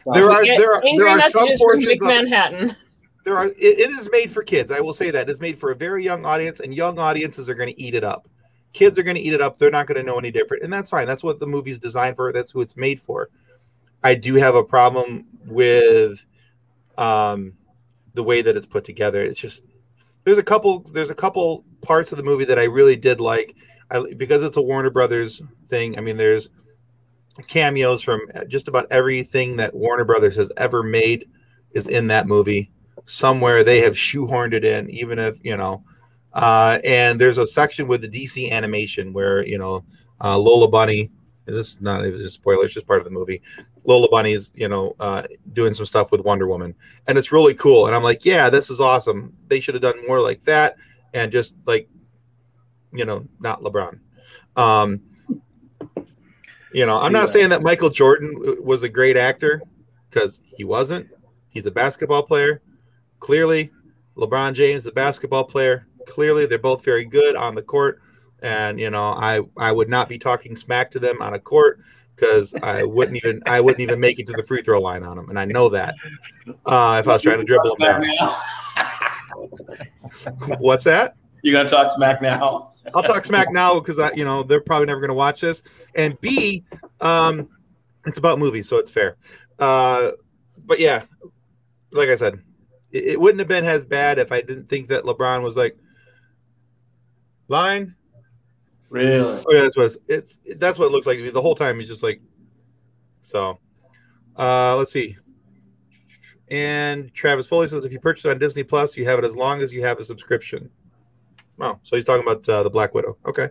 There are Get there are there are some portions of, Manhattan. there are it, it is made for kids. I will say that it's made for a very young audience, and young audiences are going to eat it up. Kids are going to eat it up. They're not going to know any different, and that's fine. That's what the movie's designed for. That's who it's made for. I do have a problem with um, the way that it's put together. It's just there's a couple there's a couple parts of the movie that I really did like. I, because it's a Warner Brothers thing. I mean, there's cameos from just about everything that Warner Brothers has ever made is in that movie. Somewhere they have shoehorned it in, even if you know. Uh, and there's a section with the DC animation where you know uh, Lola Bunny. This is not it was just spoiler. It's just part of the movie. Lola Bunny's you know uh, doing some stuff with Wonder Woman, and it's really cool. And I'm like, yeah, this is awesome. They should have done more like that, and just like, you know, not LeBron. Um, you know, I'm not saying that Michael Jordan was a great actor because he wasn't. He's a basketball player. Clearly, LeBron James, a basketball player. Clearly, they're both very good on the court. And you know, I I would not be talking smack to them on a court because I wouldn't even I wouldn't even make it to the free throw line on them, and I know that. Uh, if I was trying to dribble them down. What's that? You gonna talk smack now? I'll talk smack now because I, you know, they're probably never going to watch this. And B, um, it's about movies, so it's fair. Uh, but yeah, like I said, it, it, wouldn't have been as bad if I didn't think that LeBron was like line. Really? Oh yeah, that's what it's, it's that's what it looks like the whole time. He's just like so. Uh, let's see. And Travis Foley says if you purchase on Disney Plus, you have it as long as you have a subscription. Oh, so he's talking about uh, the Black Widow. Okay,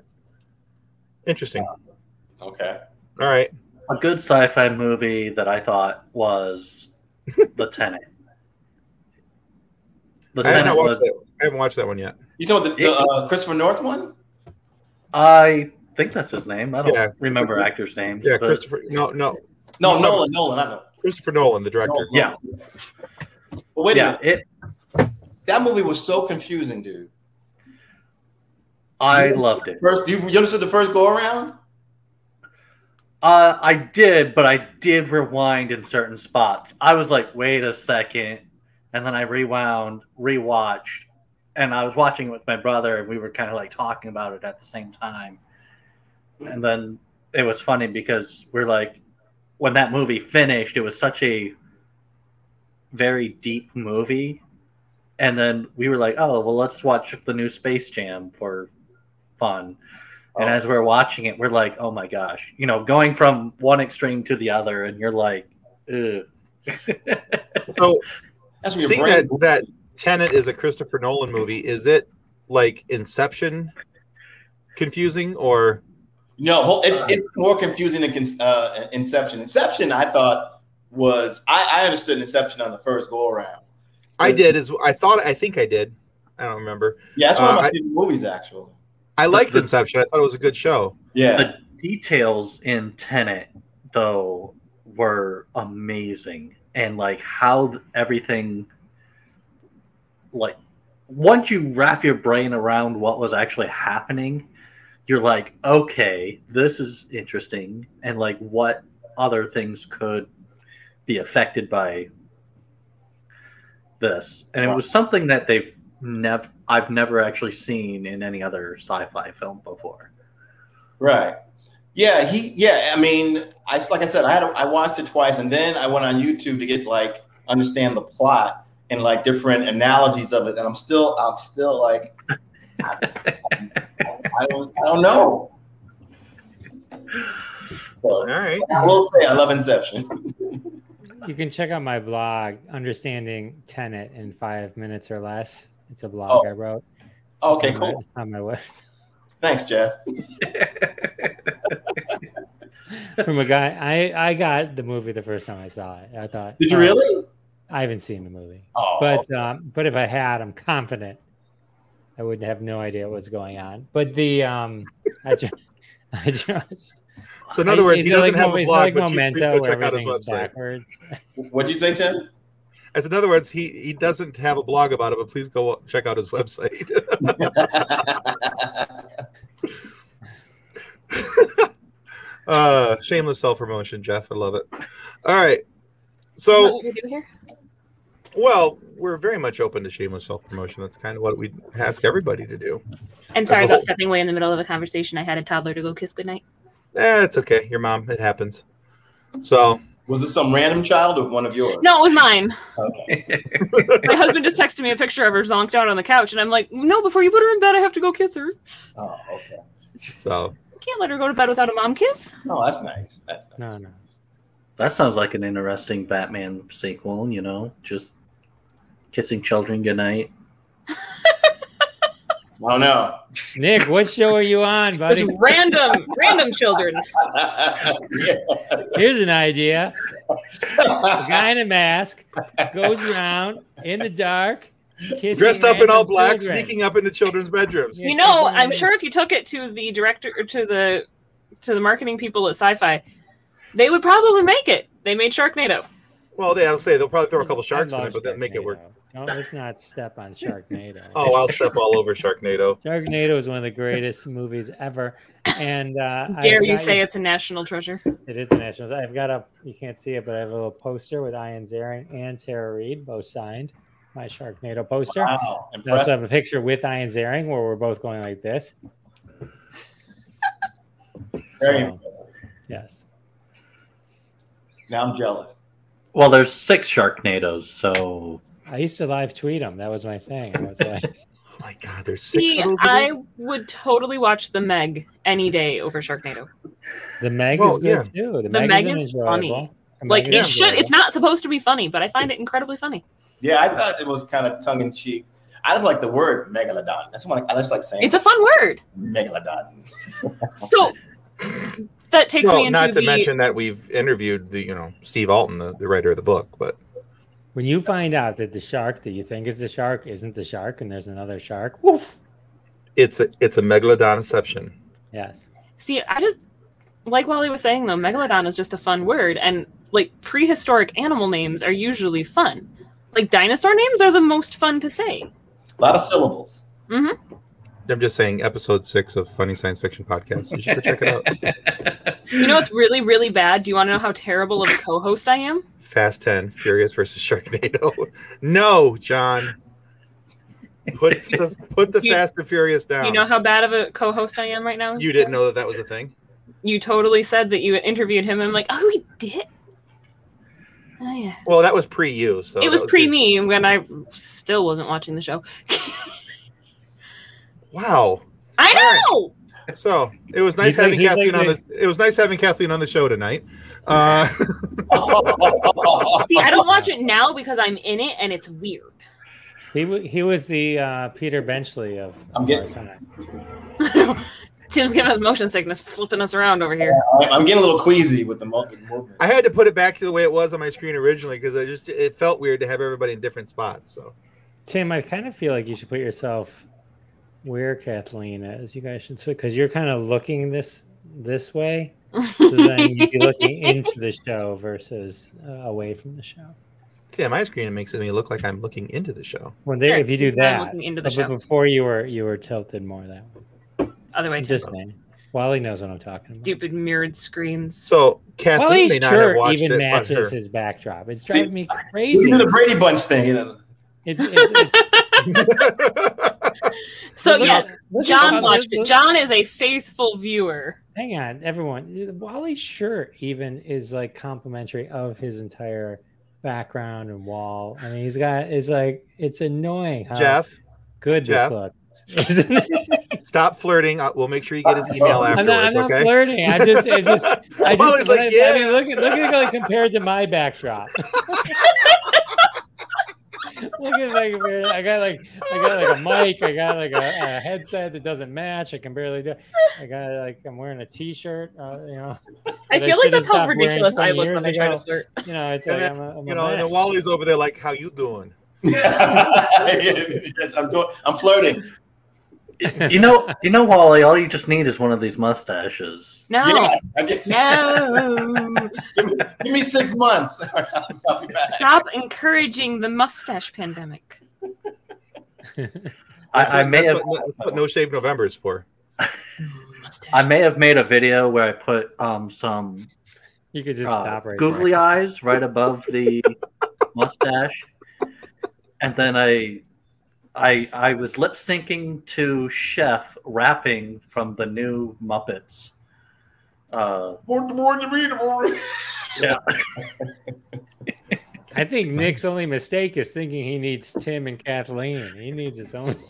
interesting. Okay. All right. A good sci-fi movie that I thought was The Tenet. The I, haven't watched was, that. I haven't watched that one yet. You know the, the uh, Christopher North one? I think that's his name. I don't yeah. remember actors' names. Yeah, but... Christopher. No, no, no, Nolan. Nolan. I know. Christopher Nolan, the director. Nolan. Yeah. But wait yeah, a minute. It, that movie was so confusing, dude. I you, loved it. First, you, you understood the first go around? Uh, I did, but I did rewind in certain spots. I was like, wait a second. And then I rewound, rewatched, and I was watching it with my brother, and we were kind of like talking about it at the same time. And then it was funny because we're like, when that movie finished, it was such a very deep movie. And then we were like, oh, well, let's watch the new Space Jam for fun. And oh. as we're watching it, we're like, oh my gosh, you know, going from one extreme to the other, and you're like, Ugh. so seeing that that Tenet is a Christopher Nolan movie, is it like Inception confusing or? No, it's it's more confusing than uh, Inception. Inception, I thought was I, I understood Inception on the first go around. I did as I thought. I think I did. I don't remember. Yeah, that's one of my uh, favorite movies, actually. I liked the, Inception. I thought it was a good show. Yeah. The details in Tenet, though, were amazing. And like how everything, like, once you wrap your brain around what was actually happening, you're like, okay, this is interesting. And like, what other things could be affected by this? And it was something that they've never I've never actually seen in any other sci-fi film before. Right. Yeah, he yeah, I mean, I like I said, I had I watched it twice and then I went on YouTube to get like understand the plot and like different analogies of it and I'm still I'm still like I, I, don't I don't know. All right. I will say I love Inception. you can check out my blog, Understanding Tenet in five minutes or less. It's a blog oh. I wrote. okay, cool. My, on my web. Thanks, Jeff. From a guy, I I got the movie the first time I saw it. I thought, did you oh, really? I haven't seen the movie, oh, but okay. um, but if I had, I'm confident I would have no idea what was going on. But the um, I just, I just. So in other words, he doesn't like, have a blog, like but Memento, you, please go check out his website. Backwards. What did you say, Tim? As in other words, he he doesn't have a blog about it, but please go check out his website. uh, shameless self promotion, Jeff. I love it. All right, so well, we're very much open to shameless self promotion. That's kind of what we ask everybody to do. And sorry about whole... stepping away in the middle of a conversation. I had a toddler to go kiss goodnight. Eh, it's okay. Your mom. It happens. So Was it some random child or one of yours? No, it was mine. Okay. My husband just texted me a picture of her zonked out on the couch, and I'm like, no, before you put her in bed, I have to go kiss her. Oh, okay. So Can't let her go to bed without a mom kiss. No, that's nice. That's No, nice. no. That sounds like an interesting Batman sequel, you know, just kissing children goodnight. I don't know. Nick, what show are you on, buddy? Just random, random children. Here's an idea. A guy in a mask goes around in the dark, dressed up in all black, children. sneaking up into children's bedrooms. You know, I'm sure if you took it to the director to the to the marketing people at Sci-Fi, they would probably make it. They made Sharknado. Well, they, I'll say they'll probably throw a couple sharks in love it, but then make it work. Sharknado. Don't let's not step on Sharknado. Oh, I'll step all over Sharknado. Sharknado is one of the greatest movies ever. And uh, I've Dare you got- say it's a national treasure? it is a national? I've got a you can't see it, but I have a little poster with Ian Ziering and Tara Reid both signed. My Sharknado poster. Wow, I also have a picture with Ian Ziering where we're both going like this. Very So, impressive. yes. Now I'm jealous. Well, there's six Sharknados, so I used to live tweet them. That was my thing. I was like, Oh my god, there's six See, of those I would totally watch The Meg any day over Sharknado. the Meg Well, is good too. The, The Meg, Meg is, is funny. Like it should. enjoyable. It's not supposed to be funny, but I find it incredibly funny. Yeah, I thought it was kind of tongue in cheek. I just like the word megalodon. That's what I just like saying. It's a fun word. megalodon. So that takes me into not to the mention that we've interviewed the you know Steve Alten, the, the writer of the book, but When you find out that the shark that you think is the shark isn't the shark and there's another shark, woof. it's a it's a megalodonception. Yes. See, I just like Wali was saying though, megalodon is just a fun word, and like prehistoric animal names are usually fun. Like dinosaur names are the most fun to say. A lot of syllables. hmm I'm just saying, episode six of Funny Science Fiction Podcast. You should go check it out. You know what's really, really bad? Do you want to know how terrible of a co-host I am? Fast Ten, Furious versus Sharknado. no, John. Put the put the You- Fast and Furious down. You know how bad of a co-host I am right now. You didn't know that that was a thing. You totally said that you interviewed him. I'm like, oh, he did. Oh yeah. Well, that was pre you. So it was that pre me when I still wasn't watching the show. Wow. I know. So it was nice He's having he's Kathleen like on the. It was nice having Kathleen on the show tonight. Uh, See, I don't watch it now because I'm in it and it's weird. He wa- he was the uh, Peter Benchley of. I'm getting- our time. Tim's giving us motion sickness, flipping us around over here. I'm getting a little queasy with the with the movement. I had to put it back to the way it was on my screen originally because I just it felt weird to have everybody in different spots. So Tim, I kind of feel like you should put yourself where Kathleen is. You guys should see because you're kind of looking this this way, so then you'd be looking into the show versus uh, away from the show. see on my screen, it makes me look like I'm looking into the show. When they, Sure, if you do that, looking into the but show. before you were you were tilted more that way. Other way, I'm just saying. Wali knows what I'm talking about. Stupid mirrored screens. So Kathleen Wali's may not shirt even it, matches her. his backdrop. It's driving me We crazy. did the Brady Bunch thing. You know. It's, it's, it's, So Look yes, at- look at John watched it. John is a faithful viewer. hang on, everyone. Wali's shirt even is like complimentary of his entire background and wall. I mean, he's got it's like it's annoying how Jeff, good Jeff. this looks. Stop flirting. Uh, We'll make sure you get his email I'm afterwards. not, I'm not okay. flirting. I just, I just, I just. like, I, I "Yeah." mean, look at, look at like compared to my backdrop. look at like, compared- I got like, I got like a mic. I got like a, a headset that doesn't match. I can barely do. It. I got like, I'm wearing a T-shirt. Uh, you know. I that feel like that's how ridiculous I look when I try to ago. flirt. You know, it's And like then, I'm a, I'm You a know, and. Wali's over there like, "How you doing?" yes, I'm doing. I'm flirting. You know, you know, Wali. All you just need is one of these mustaches. No, Yeah, get, no. give, me, give me six months. I'll be back. Stop encouraging the mustache pandemic. I, I may That's have, what, that's what No Shave November's for. I may have made a video where I put um some You could just uh, stop right googly there. eyes right above the mustache, and then I, I, I was lip syncing to Chef rapping from the new Muppets. Uh. Yeah. I think Nick's only mistake is thinking he needs Tim and Kathleen. He needs his own.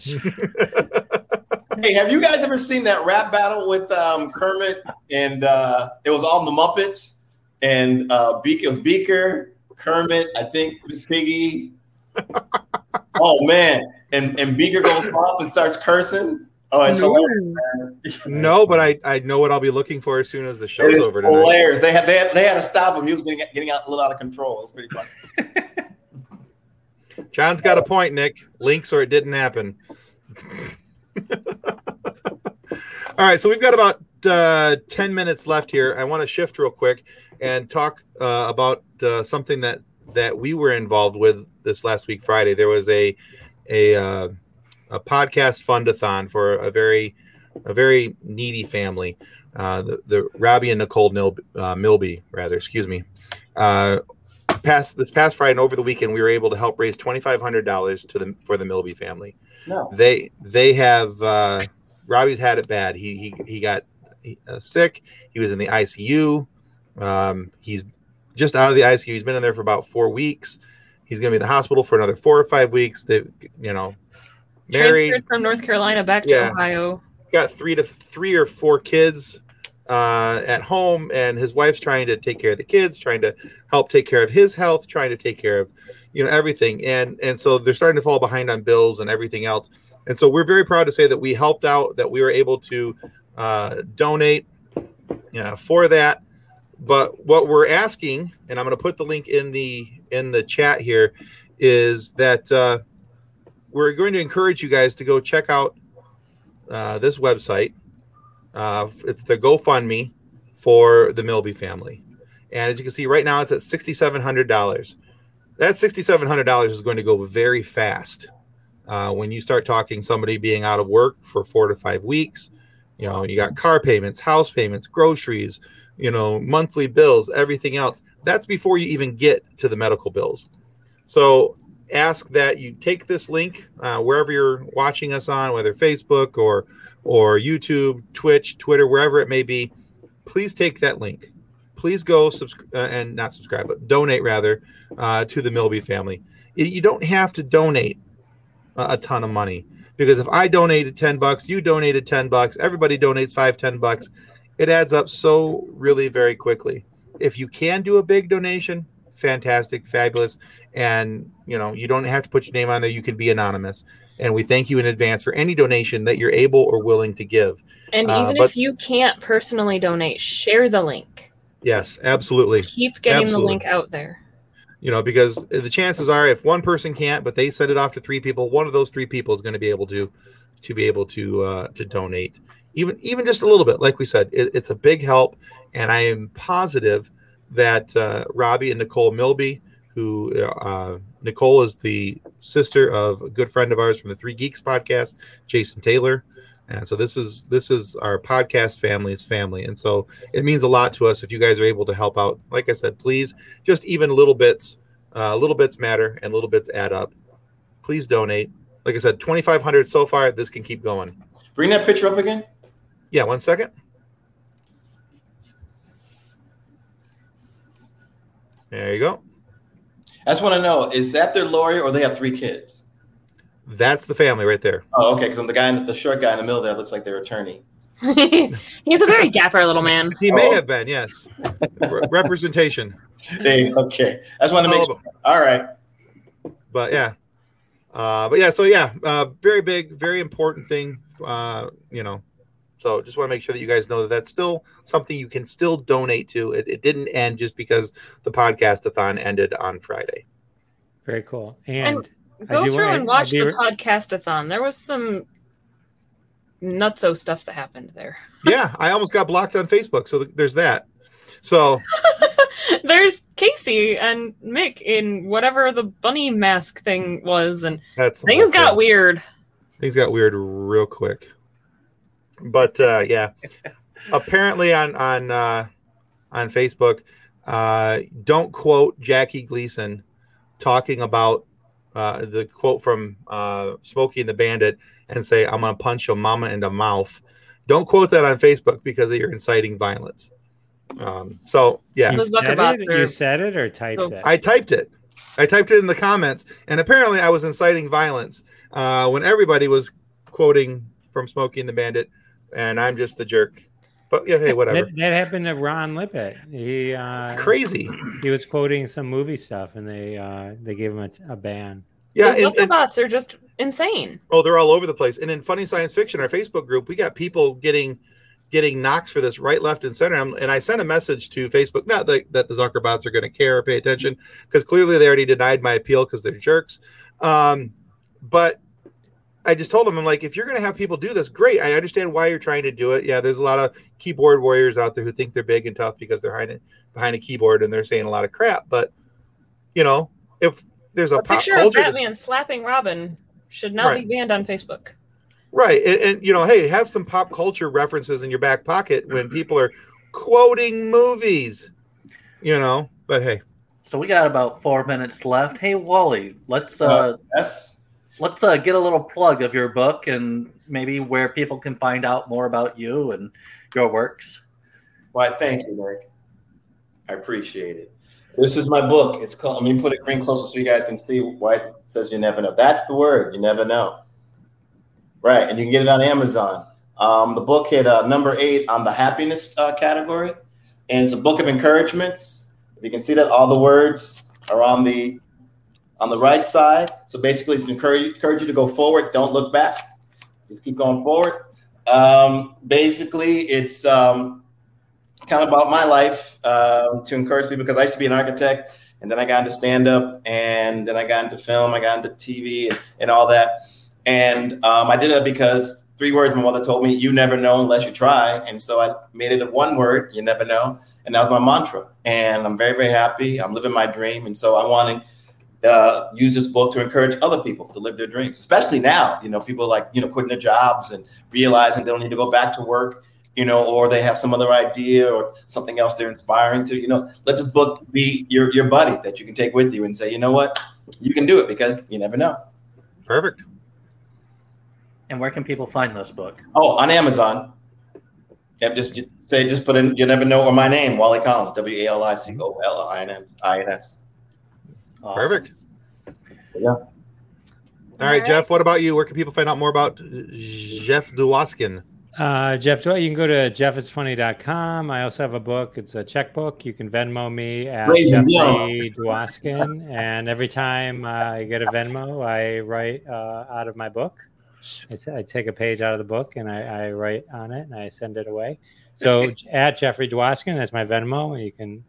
Hey, have you guys ever seen that rap battle with um, Kermit and uh, it was all the Muppets and uh, Beaker, it was Beaker, Kermit, I think it was Piggy. oh man, and and Beaker goes off and starts cursing. Oh, it's hilarious. man. No, but I, I know what I'll be looking for as soon as the show's is over tonight. hilarious. They had, they had they had to stop him. He was getting getting out a little out of control. It was pretty funny. John's got a point, Nick. Links or it didn't happen. All right, so we've got about uh, 10 minutes left here. I want to shift real quick and talk uh, about uh, something that that we were involved with this last week Friday. There was a a uh, a podcast fundathon for a very a very needy family. Uh, the, the Robbie and Nicole Nil, uh, Milby, rather, excuse me. Uh, past this past Friday and over the weekend, we were able to help raise twenty five hundred dollars to the for the Milby family. No. They they have uh, Robbie's had it bad. He he he got uh, sick. He was in the ICU. Um, he's just out of the ICU. He's been in there for about four weeks. He's going to be in the hospital for another four or five weeks. That you know, married, Transferred from North Carolina back to Yeah. Ohio. got three to three or four kids uh, at home, and his wife's trying to take care of the kids, trying to help take care of his health, trying to take care of you know everything, and and so they're starting to fall behind on bills and everything else. And so we're very proud to say that we helped out, that we were able to uh, donate you know, for that. But what we're asking, and I'm going to put the link in the in the chat here, is that uh, we're going to encourage you guys to go check out uh, this website. Uh, it's the GoFundMe for the Milby family, and as you can see right now, it's at sixty-seven hundred dollars. That sixty-seven hundred dollars is going to go very fast uh, when you start talking somebody being out of work for four to five weeks. You know, you got car payments, house payments, groceries, you know, monthly bills, everything else. That's before you even get to the medical bills. So ask that you take this link uh, wherever you're watching us on, whether Facebook or or YouTube, Twitch, Twitter, wherever it may be. Please take that link. Please go subscribe uh, and not subscribe, but donate rather uh, to the Milby family. You don't have to donate a, a ton of money because if I donated 10 bucks, you donated 10 bucks, everybody donates five, 10 bucks. It adds up so really very quickly. If you can do a big donation, fantastic, fabulous. And you know, you don't have to put your name on there. You can be anonymous. And we thank you in advance for any donation that you're able or willing to give. And Uh, even but- if you can't personally donate, share the link. Yes, absolutely. Keep getting Absolutely. the link out there. you know because the chances are if one person can't but they send it off to three people one of those three people is going to be able to to be able to uh to donate even even just a little bit like we said it, it's a big help. And i am positive that uh, robbie and nicole milby who uh, nicole is the sister of a good friend of ours from the three geeks podcast jason taylor. And so this is this is our podcast family's family. And so it means a lot to us if you guys are able to help out. Like i said please just even little bits uh, little bits matter and little bits add up. Please donate. Like i said 2500 so far this can keep going. Bring that picture up again. Yeah one second there you go I just want to know: is that their lawyer, or they have three kids? that's the family right there Oh, okay. Because I'm the guy, in the short guy in the middle there looks like their attorney. He's a very dapper little man. he may Oh. have been yes Re- representation They, okay. I just want to make. Oh, All right. but yeah uh but yeah so yeah uh very big very important thing uh you know so just want to make sure that you guys know that that's still something you can still donate to it, it didn't end just because the podcast-a-thon ended on friday Very cool. And I Go through wanna- and watch the be- podcast-a-thon. There was some nutso stuff that happened there. yeah i almost got blocked on facebook so th- there's that so There's Casey and Mick in whatever the bunny mask thing was, and that's things got weird. weird. things got weird real quick but uh yeah. Apparently on on uh on facebook uh don't quote jackie gleason talking about uh the quote from uh smokey and the bandit and say i'm gonna punch your mama in the mouth. Don't quote that on facebook because you're inciting violence. Um, so yeah, You said, Zuckerbots it, you said it or typed So- it? I typed it. I typed it in the comments, and apparently I was inciting violence uh, when everybody was quoting from Smokey and the Bandit, and I'm just the jerk. But yeah, hey, whatever. that, that happened to Ron Lippett. He uh, It's crazy. he was quoting some movie stuff, and they uh, they gave him a ban. Yeah, Those and, and Zuckerbots are just insane. oh, they're all over the place. And in Funny Science Fiction, our Facebook group, we got people getting getting knocks for this right, left, and center. And and I sent a message to Facebook, not that, that the Zuckerbots are going to care or pay attention, because clearly they already denied my appeal because they're jerks. Um, but I just told them, I'm like, if you're going to have people do this, great. I understand why you're trying to do it. Yeah, there's a lot of keyboard warriors out there who think they're big and tough because they're behind behind a keyboard and they're saying a lot of crap. But you know, if there's a, A pop picture of culture, Batman slapping Robin should not Right. be banned on Facebook. right? And, and you know, hey, have some pop culture references in your back pocket when people are quoting movies. You know, but hey, So we got about four minutes left. Hey Wali, let's uh, Yes. Let's uh, get a little plug of your book and maybe where people can find out more about you and your works. Why, thank you, Nick. I appreciate it. This is my book. It's called, let me put it green closer so you guys can see why it says you never know. That's the word, you never know. Right, and you can get it on Amazon. Um, the book hit uh, number eight on the happiness uh, category, and it's a book of encouragements. If you can see that, all the words are on the on the right side. So basically, it's encourage, encourage you to go forward. Don't look back. Just keep going forward. Um, basically, it's um, kind of about my life um, to encourage people because I used to be an architect and then I got into stand up and then I got into film, I got into TV and, and all that. And um, I did it because three words my mother told me, you never know unless you try. And so I made it a one word, you never know. And that was my mantra. And I'm very, very happy. I'm living my dream. And so I want to uh, use this book to encourage other people to live their dreams, especially now, you know, people like, you know, quitting their jobs and realizing they don't need to go back to work you know, or they have some other idea or something else they're inspiring to, you know, let this book be your, your buddy that you can take with you and say, you know what, you can do it because you never know. perfect. And where can people find this book? Oh, on Amazon. Yep, just, just say, just put in, you never know, or my name, Wali Collins, W A L I C O L I N I N S. Awesome. Perfect. Yeah. All right, Jeff. What about you? Where can people find out more about Jeff Dwoskin? Uh, Jeff, you can go to jeffisfunny.com. I also have a book. It's a checkbook. You can Venmo me at Raising Jeffrey Dwoskin. And every time I get a Venmo, I write uh, out of my book. I take a page out of the book and I, I write on it and I send it away. So at Jeffrey Dwoskin, that's my Venmo, and you can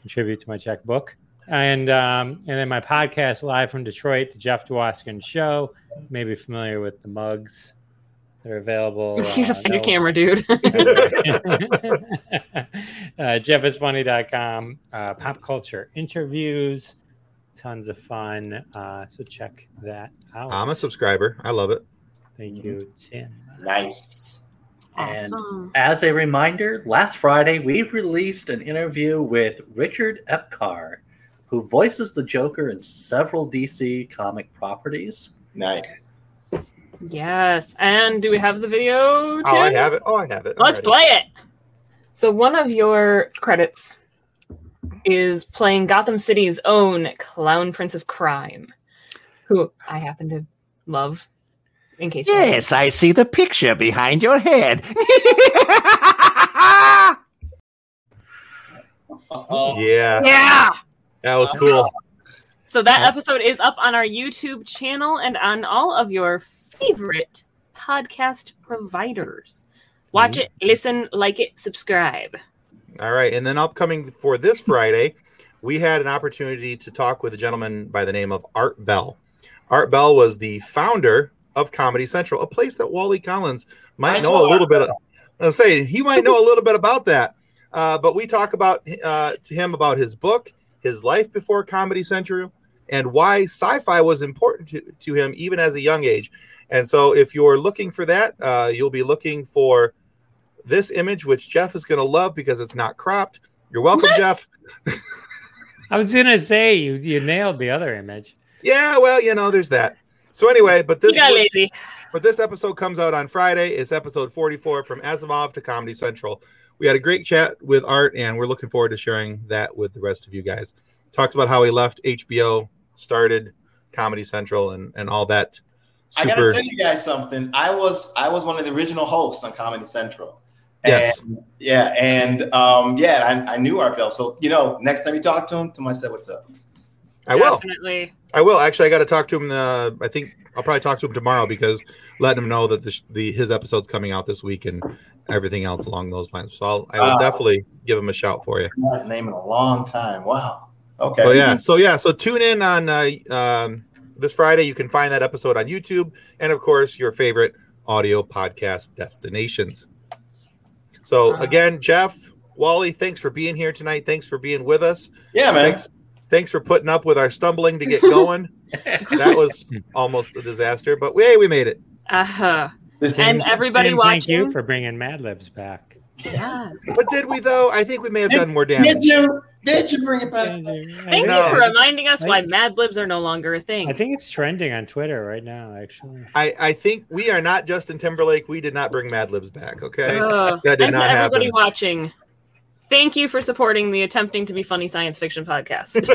contribute to my checkbook. And um, and then my podcast live from Detroit, the Jeff Dwoskin Show. You may be familiar with the mugs that are available. you uh, find your no- camera, dude. uh, jeffisfunny.com uh, pop culture interviews tons of fun uh, so check that out I'm a subscriber. I love it. thank you tim Nice. And Awesome. as a reminder, last Friday we released an interview with Richard Epcar, who voices the Joker in several DC comic properties. Nice. Yes. And do we have the video? Too? Oh, I have it. Oh, I have it. Let's Alrighty. play it. So one of your credits is playing Gotham City's own Clown Prince of Crime, who I happen to love. In case. Yes, I see the picture behind your head. Yeah, yeah. That was cool. So that episode is up on our YouTube channel and on all of your favorite podcast providers. Watch it, listen, like it, subscribe. All right, and then upcoming for this Friday, we had an opportunity to talk with a gentleman by the name of Art Bell. Art Bell was the founder of Comedy Central, a place that Wali Collins might know a little bit. Of, I say he might know a little bit about that. Uh, but we talk about uh, to him about his book, his life before Comedy Central, and why sci-fi was important to, to him even as a young age. And so, if you're looking for that, uh, you'll be looking for this image, which Jeff is going to love because it's not cropped. You're welcome, Jeff. i was gonna say you you nailed the other image Yeah, well, you know, there's that. So anyway, but this got lazy. but this episode comes out on Friday. It's episode 44 from Asimov to Comedy Central, we had a great chat with Art, and we're looking forward to sharing that with the rest of you guys. Talks about how he left HBO, started Comedy Central, and and all that. I gotta tell you guys something. I was I was one of the original hosts on Comedy Central. Yes. Yeah, and um, yeah, I, I knew Art Bell. So you know, next time you talk to him, tell him I said what's up. I will. Definitely. I will. Actually, I got to talk to him. Uh, I think I'll probably talk to him tomorrow because letting him know that the, the his episode's coming out this week and everything else along those lines. So I'll, I will Wow. definitely give him a shout for you. Not name in a long time. Wow. Okay. Oh yeah. So yeah. So tune in on uh, um, this Friday. You can find that episode on YouTube and of course your favorite audio podcast destinations. So again, Jeff, Wali, thanks for being here tonight. Thanks for being with us. Yeah, man. Thanks, thanks for putting up with our stumbling to get going. that was almost a disaster, but hey, we made it. Uh-huh. This And thing- everybody Tim, watching. thank you for bringing Mad Libs back. yeah. But did we though? I think we may have Did- done more damage. Did damage. you? Did you bring it back? Thank No. you for reminding us I- why Mad Libs are no longer a thing. I think it's trending on Twitter right now, actually. I, I think we are not Justin Timberlake. We did not bring Mad Libs back. Okay. Ugh. That did and not to everybody watching, thank you for supporting the attempting to be funny science fiction podcast.